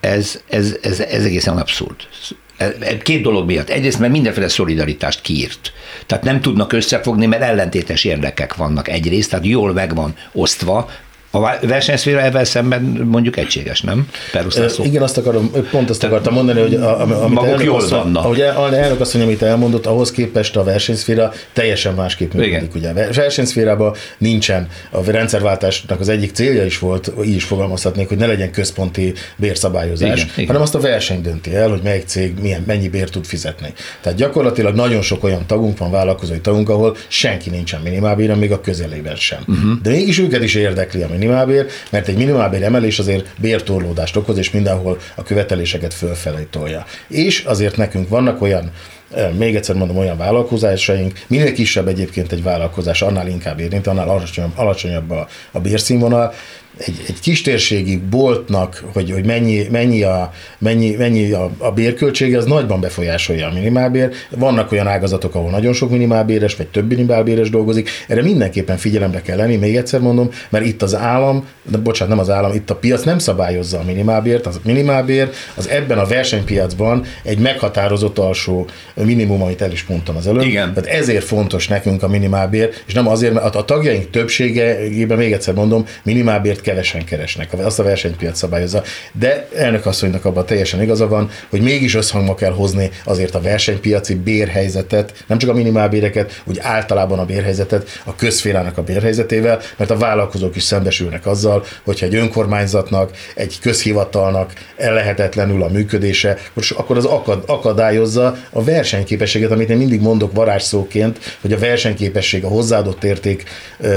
S2: Ez, ez, ez, ez egészen abszurd. Két dolog miatt. Egyrészt, mert mindenféle szolidaritást kiírt. Tehát nem tudnak összefogni, mert ellentétes érdekek vannak egyrészt, tehát jól meg van osztva, a versenyszféra ebben szemben mondjuk egységes, nem?
S3: Peruszlászó. Igen, azt akarom, pont azt akartam mondani, hogy a, amit
S2: maguk jól asszony, vannak.
S3: Ahogy elnök asszony, amit elmondott, ahhoz képest a versenyszféra teljesen másképp működik. Ugye. A versenyszférában nincsen, a rendszerváltásnak az egyik célja is volt, így is fogalmazhatnék, hogy ne legyen központi bérszabályozás, igen, hanem igen. azt a verseny dönti el, hogy melyik cég milyen, mennyi bért tud fizetni. Tehát gyakorlatilag nagyon sok olyan tagunk van, vállalkozói tagunk, ahol senki nincsen minimálbéren, még a közelében sem. Uh-huh. De mégis őket is érdekli a minimálbér, mert egy minimálbér emelés azért bértorlódást okoz, és mindenhol a követeléseket fölfelé tolja. És azért nekünk vannak olyan még egyszer mondom, olyan vállalkozásaink, minél kisebb egyébként egy vállalkozás, annál inkább érint, annál alacsonyabb, alacsonyabb a, a bérszínvonal, egy, egy kistérségi boltnak, hogy, hogy mennyi, mennyi, a, mennyi, mennyi a, a bérköltsége, az nagyban befolyásolja a minimálbér. Vannak olyan ágazatok, ahol nagyon sok minimálbéres, vagy több minimálbéres dolgozik. Erre mindenképpen figyelembe kell lenni, még egyszer mondom, mert itt az állam, de bocsánat, nem az állam, itt a piac nem szabályozza a minimálbért. Az minimálbér az ebben a versenypiacban egy meghatározott alsó minimum, amit el is mondtam az előbb.
S2: Igen.
S3: Tehát ezért fontos nekünk a minimálbér, és nem azért, mert a, tagjaink többségében, még egyszer mondom, minimálbért kevesen keresnek, azt a versenypiac szabályozza. De elnök asszonynak abban teljesen igaza van, hogy mégis összhangba kell hozni azért a versenypiaci bérhelyzetet, nem csak a minimálbéreket, úgy általában a bérhelyzetet, a közférának a bérhelyzetével, mert a vállalkozók is szembesülnek azzal, hogyha egy önkormányzatnak, egy közhivatalnak lehetetlenül a működése, akkor az akad, akadályozza a versenyképességet, amit én mindig mondok varázsszóként, hogy a versenyképesség, a hozzáadott érték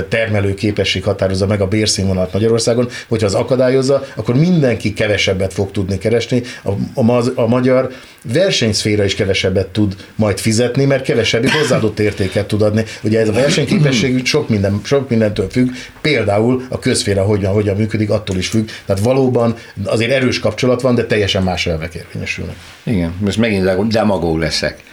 S3: termelő képesség határozza meg a bérszínvonalat Magyarországon, hogyha az akadályozza, akkor mindenki kevesebbet fog tudni keresni, a, a, a magyar versenyszféra is kevesebbet tud majd fizetni, mert kevesebb hozzáadott értéket tud adni. Ugye ez a versenyképesség sok, minden, sok mindentől függ, például a közféra hogyan, hogyan működik, attól is függ. Tehát valóban azért erős kapcsolat van, de teljesen más elvek érvényesülnek.
S2: Igen, most megint demagóg leszek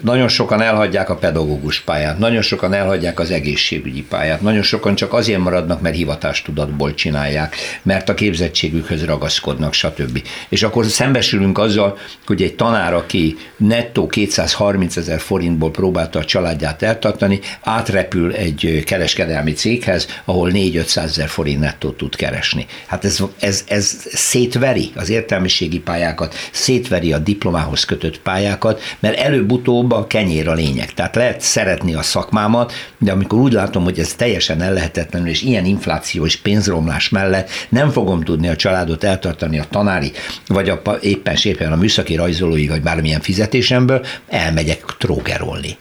S2: nagyon sokan elhagyják a pedagógus pályát, nagyon sokan elhagyják az egészségügyi pályát, nagyon sokan csak azért maradnak, mert hivatástudatból csinálják, mert a képzettségükhöz ragaszkodnak, stb. És akkor szembesülünk azzal, hogy egy tanár, aki nettó 230 ezer forintból próbálta a családját eltartani, átrepül egy kereskedelmi céghez, ahol 4-500 ezer forint nettó tud keresni. Hát ez, ez, ez szétveri az értelmiségi pályákat, szétveri a diplomához kötött pályákat, mert előbb-utóbb előbb-utóbb a kenyér a lényeg. Tehát lehet szeretni a szakmámat, de amikor úgy látom, hogy ez teljesen ellehetetlenül, és ilyen infláció és pénzromlás mellett nem fogom tudni a családot eltartani a tanári, vagy a, éppen éppen a műszaki rajzolói, vagy bármilyen fizetésemből, elmegyek trógerolni.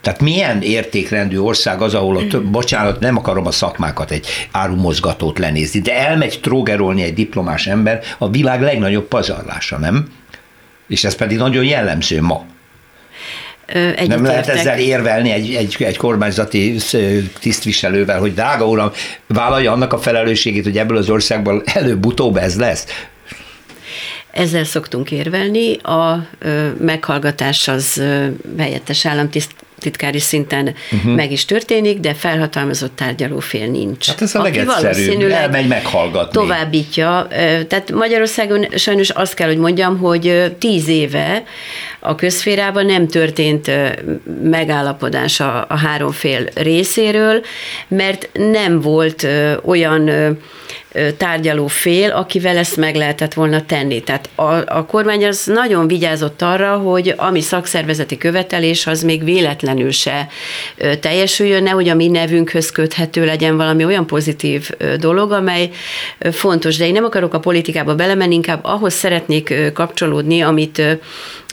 S2: Tehát milyen értékrendű ország az, ahol a több, bocsánat, nem akarom a szakmákat egy árumozgatót lenézni, de elmegy trógerolni egy diplomás ember a világ legnagyobb pazarlása, nem? És ez pedig nagyon jellemző ma. Egyetértek. Nem lehet ezzel érvelni egy, egy, egy kormányzati tisztviselővel, hogy drága uram, vállalja annak a felelősségét, hogy ebből az országból előbb-utóbb ez lesz.
S5: Ezzel szoktunk érvelni. A meghallgatás az helyettes államtiszt titkári szinten uh-huh. meg is történik, de felhatalmazott tárgyalófél nincs.
S2: Hát ez a legegyszerűbb, elmegy meghallgatni.
S5: Továbbítja. Tehát Magyarországon sajnos azt kell, hogy mondjam, hogy tíz éve a közférában nem történt megállapodás a, a három fél részéről, mert nem volt olyan tárgyaló fél, akivel ezt meg lehetett volna tenni. Tehát a, a kormány az nagyon vigyázott arra, hogy ami szakszervezeti követelés, az még véletlenül se teljesüljön, nehogy a mi nevünkhöz köthető legyen valami olyan pozitív dolog, amely fontos. De én nem akarok a politikába belemenni, inkább ahhoz szeretnék kapcsolódni, amit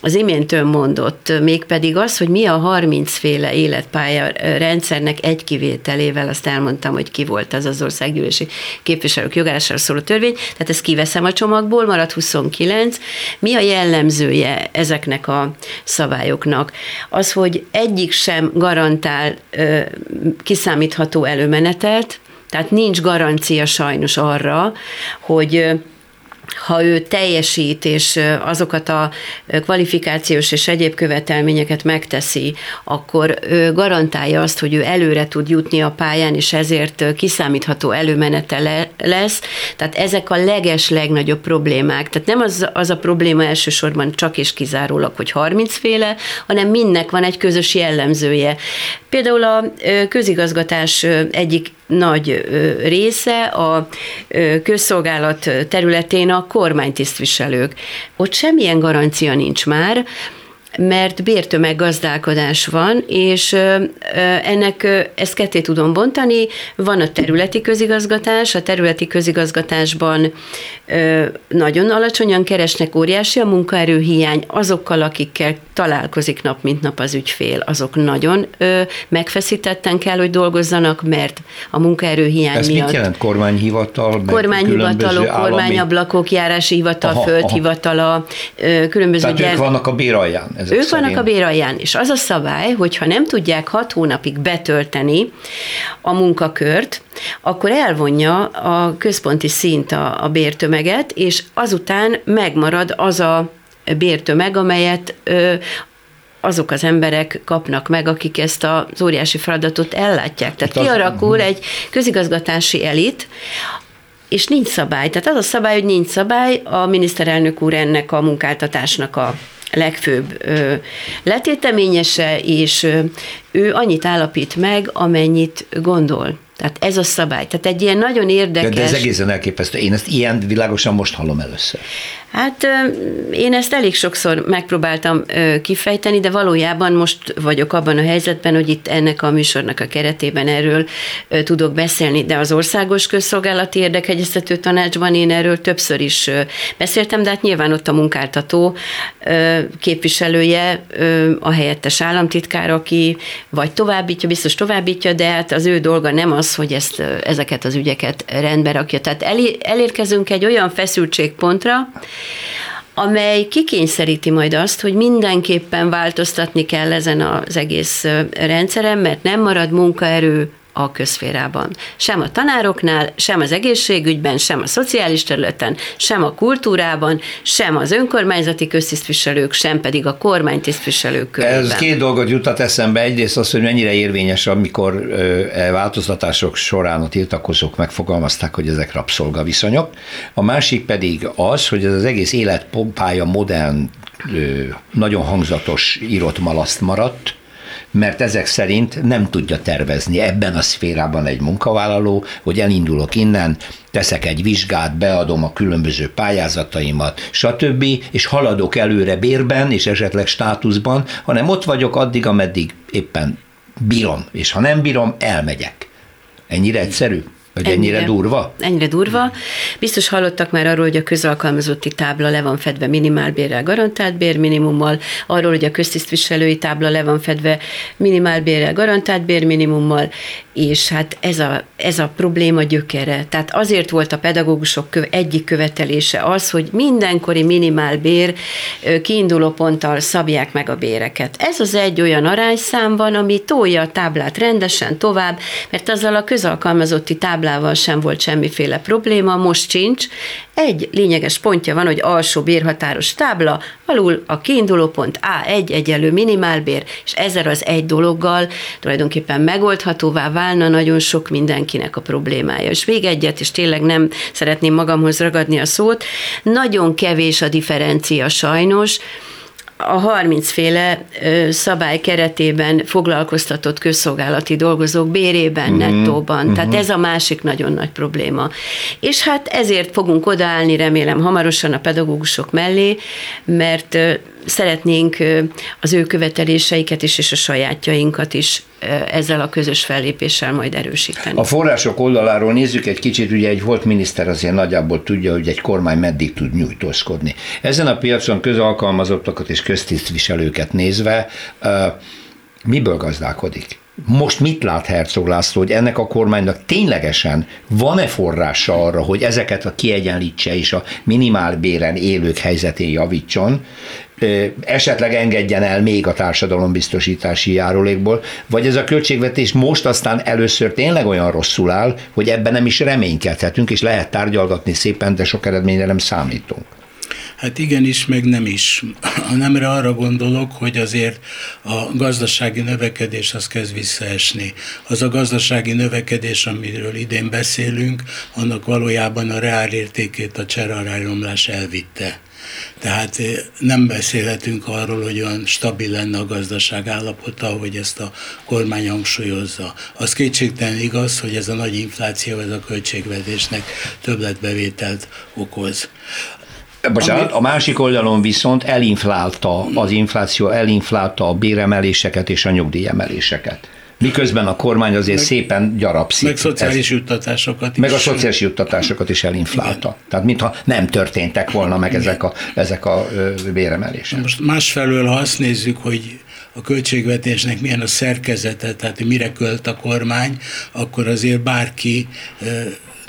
S5: az imént ön mondott, mégpedig az, hogy mi a 30 féle életpálya rendszernek egy kivételével, azt elmondtam, hogy ki volt az az országgyűlési képviselők jogására szóló törvény, tehát ezt kiveszem a csomagból, marad 29. Mi a jellemzője ezeknek a szabályoknak? Az, hogy egyik sem garantál ö, kiszámítható előmenetelt, tehát nincs garancia sajnos arra, hogy ha ő teljesít, és azokat a kvalifikációs és egyéb követelményeket megteszi, akkor garantálja azt, hogy ő előre tud jutni a pályán, és ezért kiszámítható előmenete lesz. Tehát ezek a leges legnagyobb problémák. Tehát nem az, az a probléma elsősorban csak és kizárólag, hogy 30 féle, hanem mindnek van egy közös jellemzője. Például a közigazgatás egyik nagy része a közszolgálat területén a kormánytisztviselők. Ott semmilyen garancia nincs már, mert bértömeggazdálkodás van, és ennek ezt ketté tudom bontani. Van a területi közigazgatás, a területi közigazgatásban nagyon alacsonyan keresnek, óriási a munkaerőhiány, azokkal, akikkel találkozik nap mint nap az ügyfél, azok nagyon megfeszítetten kell, hogy dolgozzanak, mert a munkaerőhiány
S2: Ez
S5: miatt.
S2: mit jelent kormányhivatal?
S5: Kormányhivatalok, kormányablakok, járási hivatal, aha, földhivatala, különböző...
S2: Tehát gyere... ők vannak a béralján?
S5: Ezek ők szerint. vannak a béralján, és az a szabály, hogy ha nem tudják hat hónapig betölteni a munkakört, akkor elvonja a központi szint a, a bértömeget, és azután megmarad az a bértömeg, amelyet ö, azok az emberek kapnak meg, akik ezt az óriási feladatot ellátják. Tehát kialakul egy közigazgatási elit, és nincs szabály. Tehát az a szabály, hogy nincs szabály, a miniszterelnök úr ennek a munkáltatásnak a legfőbb letéteményese, és ő annyit állapít meg, amennyit gondol. Tehát ez a szabály. Tehát egy ilyen nagyon érdekes... De,
S2: de ez egészen elképesztő. Én ezt ilyen világosan most hallom először.
S5: Hát én ezt elég sokszor megpróbáltam kifejteni, de valójában most vagyok abban a helyzetben, hogy itt ennek a műsornak a keretében erről tudok beszélni, de az Országos Közszolgálati Érdekegyeztető Tanácsban én erről többször is beszéltem, de hát nyilván ott a munkáltató képviselője, a helyettes államtitkár, aki vagy továbbítja, biztos továbbítja, de hát az ő dolga nem az, hogy ezt, ezeket az ügyeket rendbe rakja. Tehát elérkezünk egy olyan feszültségpontra, amely kikényszeríti majd azt, hogy mindenképpen változtatni kell ezen az egész rendszeren, mert nem marad munkaerő a közférában. Sem a tanároknál, sem az egészségügyben, sem a szociális területen, sem a kultúrában, sem az önkormányzati köztisztviselők, sem pedig a kormánytisztviselők körében.
S2: Ez két dolgot jutat eszembe. Egyrészt az, hogy mennyire érvényes, amikor e változtatások során a tiltakozók megfogalmazták, hogy ezek rabszolgaviszonyok. A másik pedig az, hogy ez az egész életpályja modern, nagyon hangzatos írott malaszt maradt, mert ezek szerint nem tudja tervezni ebben a szférában egy munkavállaló, hogy elindulok innen, teszek egy vizsgát, beadom a különböző pályázataimat, stb., és haladok előre bérben és esetleg státuszban, hanem ott vagyok addig, ameddig éppen bírom, és ha nem bírom, elmegyek. Ennyire egyszerű? Vagy ennyire, ennyire durva?
S5: Ennyire durva. Biztos hallottak már arról, hogy a közalkalmazotti tábla le van fedve minimálbérrel, garantált bérminimummal, arról, hogy a köztisztviselői tábla le van fedve minimálbérrel, garantált bérminimummal, és hát ez a, ez a probléma gyökere. Tehát azért volt a pedagógusok egyik követelése az, hogy mindenkori minimálbér kiinduló ponttal szabják meg a béreket. Ez az egy olyan arányszám van, ami tolja a táblát rendesen tovább, mert azzal a közalkalmazotti táblával sem volt semmiféle probléma, most sincs. Egy lényeges pontja van, hogy alsó bérhatáros tábla, alul a kiinduló pont A1 egyelő minimálbér, és ezzel az egy dologgal tulajdonképpen megoldhatóvá válna nagyon sok mindenkinek a problémája. És még egyet, és tényleg nem szeretném magamhoz ragadni a szót, nagyon kevés a differencia sajnos, a 30 féle szabály keretében foglalkoztatott közszolgálati dolgozók bérében, mm-hmm. nettóban. Mm-hmm. Tehát ez a másik nagyon nagy probléma. És hát ezért fogunk odaállni, remélem hamarosan a pedagógusok mellé, mert szeretnénk az ő követeléseiket is, és a sajátjainkat is ezzel a közös fellépéssel majd erősíteni.
S2: A források oldaláról nézzük egy kicsit, ugye egy volt miniszter azért nagyjából tudja, hogy egy kormány meddig tud nyújtózkodni. Ezen a piacon közalkalmazottakat és köztisztviselőket nézve, miből gazdálkodik? Most mit lát Herzog László, hogy ennek a kormánynak ténylegesen van-e forrása arra, hogy ezeket a kiegyenlítse és a minimálbéren élők helyzetén javítson, esetleg engedjen el még a társadalombiztosítási járulékból, vagy ez a költségvetés most aztán először tényleg olyan rosszul áll, hogy ebben nem is reménykedhetünk, és lehet tárgyalgatni szépen, de sok eredményre nem számítunk.
S4: Hát igenis, meg nem is. Nemre arra gondolok, hogy azért a gazdasági növekedés az kezd visszaesni. Az a gazdasági növekedés, amiről idén beszélünk, annak valójában a reálértékét a cseraráromlás elvitte. Tehát eh, nem beszélhetünk arról, hogy olyan stabil lenne a gazdaság állapota, hogy ezt a kormány hangsúlyozza. Az kétségtelen igaz, hogy ez a nagy infláció, ez a költségvetésnek többletbevételt okoz.
S2: Bocsánat, a másik oldalon viszont elinflálta, az infláció elinflálta a béremeléseket és a nyugdíjemeléseket. Miközben a kormány azért meg, szépen gyarapszik.
S4: Meg szociális Ez, juttatásokat is.
S2: Meg a szociális juttatásokat is elinflálta. Igen. Tehát mintha nem történtek volna meg ezek a, ezek a béremelések.
S4: Most másfelől, ha azt nézzük, hogy a költségvetésnek milyen a szerkezete, tehát mire költ a kormány, akkor azért bárki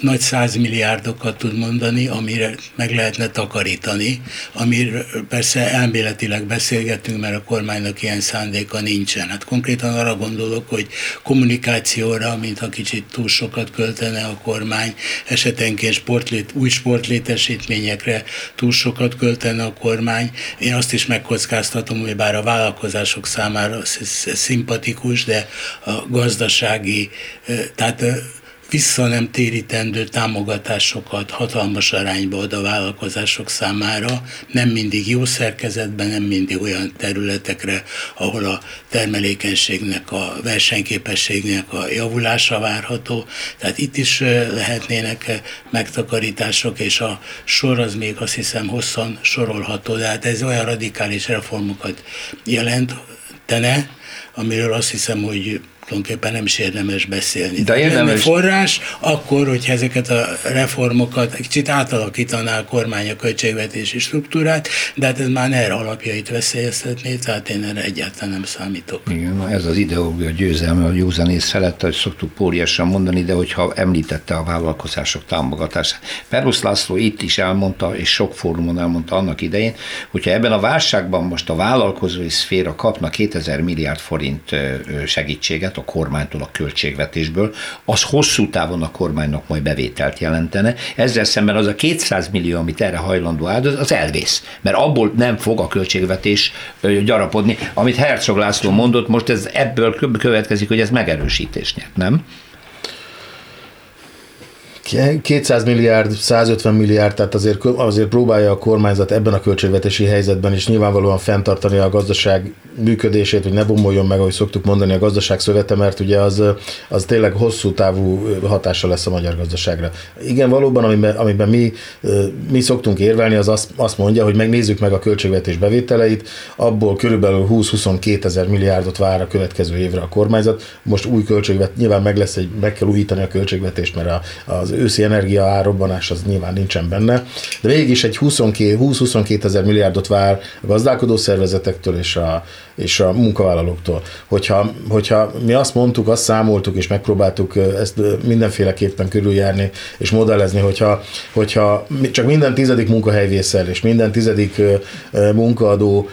S4: nagy százmilliárdokat tud mondani, amire meg lehetne takarítani, amiről persze elméletileg beszélgetünk, mert a kormánynak ilyen szándéka nincsen. Hát konkrétan arra gondolok, hogy kommunikációra, mintha kicsit túl sokat költene a kormány, esetenként sportlét, új sportlétesítményekre túl sokat költene a kormány. Én azt is megkockáztatom, hogy bár a vállalkozások számára szimpatikus, de a gazdasági, tehát vissza nem térítendő támogatásokat hatalmas arányba ad a vállalkozások számára, nem mindig jó szerkezetben, nem mindig olyan területekre, ahol a termelékenységnek, a versenyképességnek a javulása várható. Tehát itt is lehetnének megtakarítások, és a sor az még azt hiszem hosszan sorolható, de hát ez olyan radikális reformokat jelentene, amiről azt hiszem, hogy tulajdonképpen nem is érdemes beszélni. De érdemes. forrás, akkor, hogyha ezeket a reformokat egy kicsit átalakítaná a kormány a költségvetési struktúrát, de hát ez már erre alapjait veszélyeztetné, tehát én erre egyáltalán nem számítok.
S2: Igen, ez az ideológia győzelme a józanész felett, hogy szoktuk póriasan mondani, de hogyha említette a vállalkozások támogatását. Perusz László itt is elmondta, és sok fórumon elmondta annak idején, hogyha ebben a válságban most a vállalkozói szféra kapna 2000 milliárd forint segítséget, a kormánytól, a költségvetésből, az hosszú távon a kormánynak majd bevételt jelentene. Ezzel szemben az a 200 millió, amit erre hajlandó áldoz, az elvész, mert abból nem fog a költségvetés gyarapodni. Amit Herzog László mondott, most ez ebből következik, hogy ez megerősítés nyert, nem?
S3: Egy 200 milliárd, 150 milliárd, tehát azért, azért próbálja a kormányzat ebben a költségvetési helyzetben is nyilvánvalóan fenntartani a gazdaság működését, hogy ne bomoljon meg, ahogy szoktuk mondani, a gazdaság szövete, mert ugye az, az tényleg hosszú távú hatása lesz a magyar gazdaságra. Igen, valóban, amiben, amiben mi, mi szoktunk érvelni, az azt, azt mondja, hogy megnézzük meg a költségvetés bevételeit, abból körülbelül 20-22 ezer milliárdot vár a következő évre a kormányzat. Most új költségvet, nyilván meg lesz egy, meg kell újítani a költségvetést, mert a, az őszi energia árobbanás az nyilván nincsen benne, de mégis egy 20-22 ezer milliárdot vár a gazdálkodó szervezetektől és a, és a munkavállalóktól. Hogyha, hogyha mi azt mondtuk, azt számoltuk, és megpróbáltuk ezt mindenféleképpen körüljárni, és modellezni, hogyha, hogyha csak minden tizedik munkahely vészel, és minden tizedik munkaadó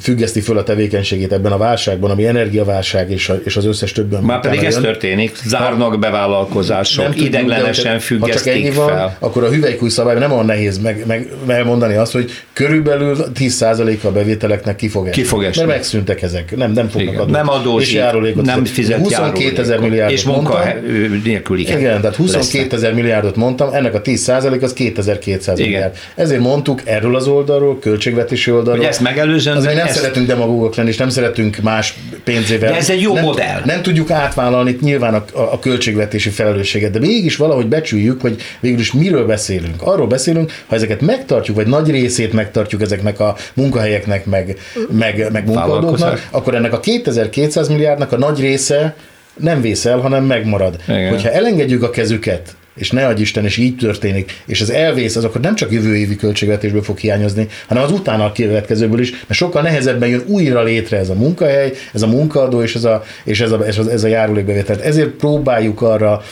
S3: függeszti föl a tevékenységét ebben a válságban, ami energiaválság és, a, és az összes többen.
S2: Már pedig ez történik, zárnak bevállalkozások, nem ideglenesen függesztik ha csak fel. Van,
S3: akkor a hüvelykúj szabály nem olyan nehéz meg, meg, megmondani azt, hogy körülbelül 10% a bevételeknek ki fog esni. Ki fog esni. Mert megszűntek ezek, nem, nem fognak adni.
S2: Nem adósít, járulékot nem fizet
S3: 22 ezer milliárdot
S2: És munka nélkül,
S3: igen. Igen, tehát 22 ezer milliárdot mondtam, ennek a 10% az 2200 igen. milliárd. Ezért mondtuk erről az oldalról, költségvetési oldalról. Hogy
S2: ezt megelőzően.
S3: Azért nem ezt... szeretünk demagógok lenni, és nem szeretünk más pénzével.
S2: De ez egy jó
S3: nem,
S2: modell.
S3: Nem tudjuk átvállalni nyilván a, a, a költségvetési felelősséget, de mégis valahogy becsüljük, hogy végül is miről beszélünk. Arról beszélünk, ha ezeket megtartjuk, vagy nagy részét megtartjuk ezeknek a munkahelyeknek, meg, meg, meg munkaadóknak, akkor ennek a 2200 milliárdnak a nagy része nem vészel, hanem megmarad. Igen. Hogyha elengedjük a kezüket és ne adj Isten, és így történik, és az elvész, az akkor nem csak jövő évi költségvetésből fog hiányozni, hanem az utána a következőből is, mert sokkal nehezebben jön újra létre ez a munkahely, ez a munkaadó, és ez a, és ez a, ez a, ez a járulékbevétel. Ezért próbáljuk arra,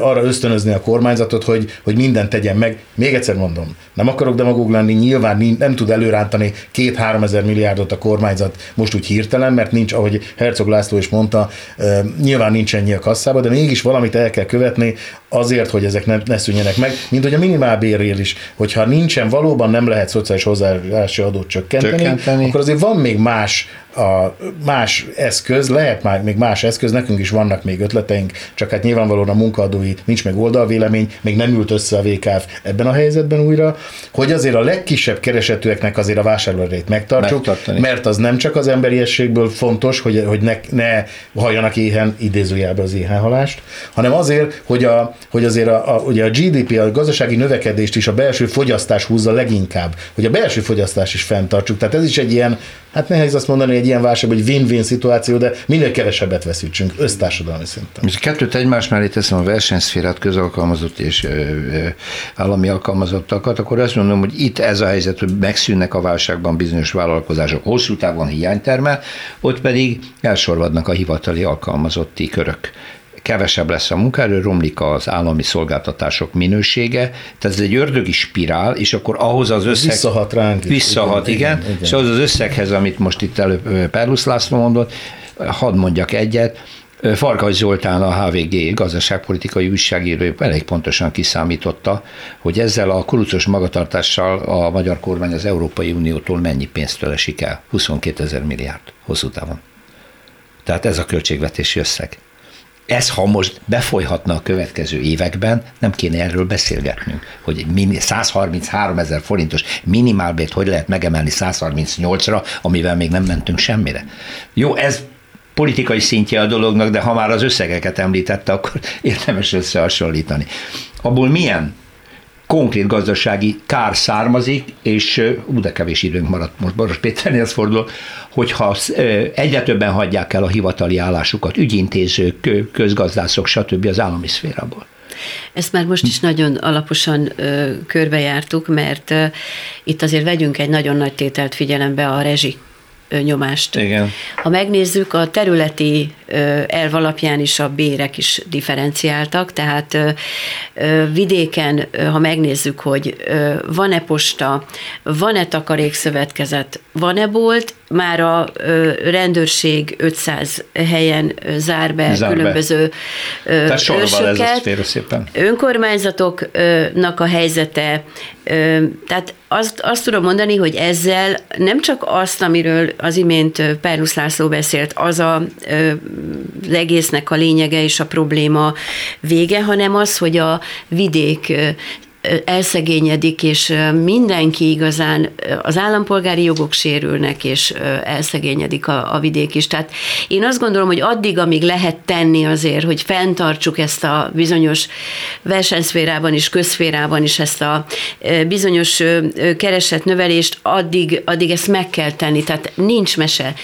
S3: arra ösztönözni a kormányzatot, hogy, hogy mindent tegyen meg. Még egyszer mondom, nem akarok demagóg lenni, nyilván nem tud előrántani két-három ezer milliárdot a kormányzat most úgy hirtelen, mert nincs, ahogy Herzog László is mondta, nyilván nincs ennyi a kasszában, de mégis valamit el kell követni azért, hogy ez ezek ne, ne szűnjenek meg, mint hogy a minimálbérrel is, hogyha nincsen, valóban nem lehet szociális hozzájárulási adót csökkenteni, csökkenteni, akkor azért van még más a más eszköz, lehet már még más eszköz, nekünk is vannak még ötleteink, csak hát nyilvánvalóan a munkaadói nincs meg oldalvélemény, még nem ült össze a VKF ebben a helyzetben újra, hogy azért a legkisebb keresetűeknek azért a vásárlóerejét megtartsuk, Megtartani. mert az nem csak az emberiességből fontos, hogy, hogy ne, ne halljanak éhen, idézőjelbe az éhenhalást, hanem azért, hogy, a, hogy azért a, a, ugye a GDP, a gazdasági növekedést is a belső fogyasztás húzza leginkább, hogy a belső fogyasztás is fenntartsuk. Tehát ez is egy ilyen, hát nehéz azt mondani, egy ilyen válság, hogy win-win szituáció, de minél kevesebbet veszítsünk össztársadalmi szinten.
S2: És kettőt egymás mellé teszem a versenyszférát, közalkalmazott és ö, ö, állami alkalmazottakat, akkor azt mondom, hogy itt ez a helyzet, hogy megszűnnek a válságban bizonyos vállalkozások, hosszú távon hiánytermel, ott pedig elsorvadnak a hivatali alkalmazotti körök kevesebb lesz a munkaerő, romlik az állami szolgáltatások minősége, tehát ez egy ördögi spirál, és akkor ahhoz az összeg...
S3: Visszahat ránk.
S2: Visszahat, igen, igen, igen. és ahhoz az összeghez, amit most itt előbb Perlusz László mondott, hadd mondjak egyet, Farkas Zoltán, a HVG gazdaságpolitikai újságíró elég pontosan kiszámította, hogy ezzel a kurucos magatartással a magyar kormány az Európai Uniótól mennyi pénztől esik el? 22 ezer milliárd hosszú távon. Tehát ez a költségvetési összeg ez, ha most befolyhatna a következő években, nem kéne erről beszélgetnünk, hogy 133 ezer forintos minimálbért hogy lehet megemelni 138-ra, amivel még nem mentünk semmire. Jó, ez politikai szintje a dolognak, de ha már az összegeket említette, akkor érdemes összehasonlítani. Abból milyen konkrét gazdasági kár származik, és ú, de kevés időnk maradt most Baros Péternél fordul, hogyha egyre többen hagyják el a hivatali állásukat, ügyintézők, közgazdászok, stb. az állami szférából.
S5: Ezt már most is nagyon alaposan ö, körbejártuk, mert ö, itt azért vegyünk egy nagyon nagy tételt figyelembe a rezsi nyomást.
S2: Igen.
S5: Ha megnézzük, a területi elv alapján is a bérek is differenciáltak, tehát vidéken, ha megnézzük, hogy van-e posta, van-e takarékszövetkezet, van-e bolt, már a rendőrség 500 helyen zár be zár különböző be. őrsöket.
S2: Ez szépen.
S5: Önkormányzatoknak a helyzete, tehát azt, azt tudom mondani, hogy ezzel nem csak azt, amiről az imént Perlusz László beszélt, az a egésznek a lényege és a probléma vége, hanem az, hogy a vidék elszegényedik, és mindenki igazán, az állampolgári jogok sérülnek, és elszegényedik a, a vidék is. Tehát én azt gondolom, hogy addig, amíg lehet tenni azért, hogy fenntartsuk ezt a bizonyos versenyszférában is, közszférában is ezt a bizonyos keresetnövelést, addig, addig ezt meg kell tenni. Tehát nincs mese.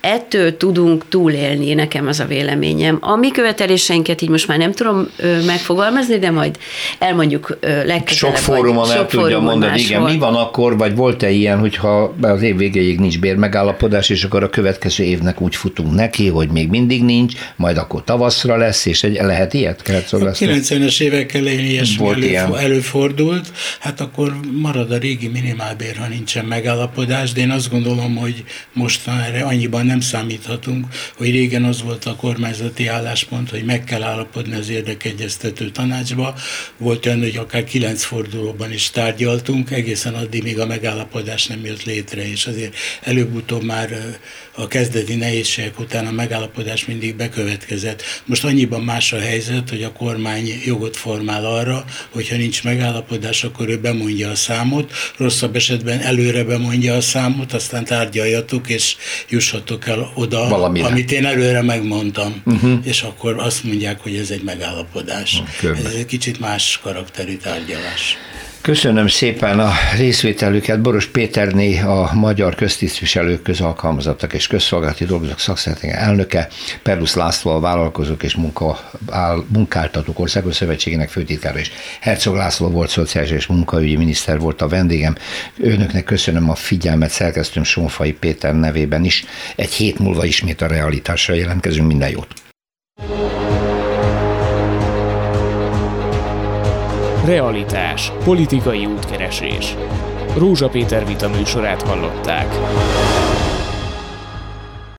S5: Ettől tudunk túlélni, nekem az a véleményem. A mi követeléseinket így most már nem tudom megfogalmazni, de majd elmondjuk legközelebb
S2: sok fórumon el tudja mondani, igen, mi van akkor, vagy volt-e ilyen, hogyha az év végéig nincs bérmegállapodás, és akkor a következő évnek úgy futunk neki, hogy még mindig nincs, majd akkor tavaszra lesz, és egy, lehet ilyet?
S4: Kell szóval a 90-es évek elején ilyesmi volt előfordult, előfordult, hát akkor marad a régi minimálbér, ha nincsen megállapodás, de én azt gondolom, hogy mostanra annyiban nem számíthatunk, hogy régen az volt a kormányzati álláspont, hogy meg kell állapodni az érdekegyeztető tanácsba, volt olyan, hogy akár 9 Fordulóban is tárgyaltunk, egészen addig, míg a megállapodás nem jött létre, és azért előbb-utóbb már a kezdeti nehézségek után a megállapodás mindig bekövetkezett. Most annyiban más a helyzet, hogy a kormány jogot formál arra, hogyha nincs megállapodás, akkor ő bemondja a számot, rosszabb esetben előre bemondja a számot, aztán tárgyaljatok, és jussatok el oda, Valamire. amit én előre megmondtam, uh-huh. és akkor azt mondják, hogy ez egy megállapodás. Körbe. Ez egy kicsit más karakterű tárgyalás.
S2: Köszönöm szépen a részvételüket. Boros Péterné, a Magyar Köztisztviselők Közalkalmazottak és Közszolgálati Dolgozók Szakszeretén elnöke, Perlusz László a Vállalkozók és munka, áll, Munkáltatók Országos Szövetségének főtitkára és Herzog László volt szociális és munkaügyi miniszter volt a vendégem. Önöknek köszönöm a figyelmet, szerkesztőm Sonfai Péter nevében is. Egy hét múlva ismét a realitásra jelentkezünk. Minden jót!
S1: Realitás. Politikai útkeresés. Rózsa Péter vita műsorát hallották.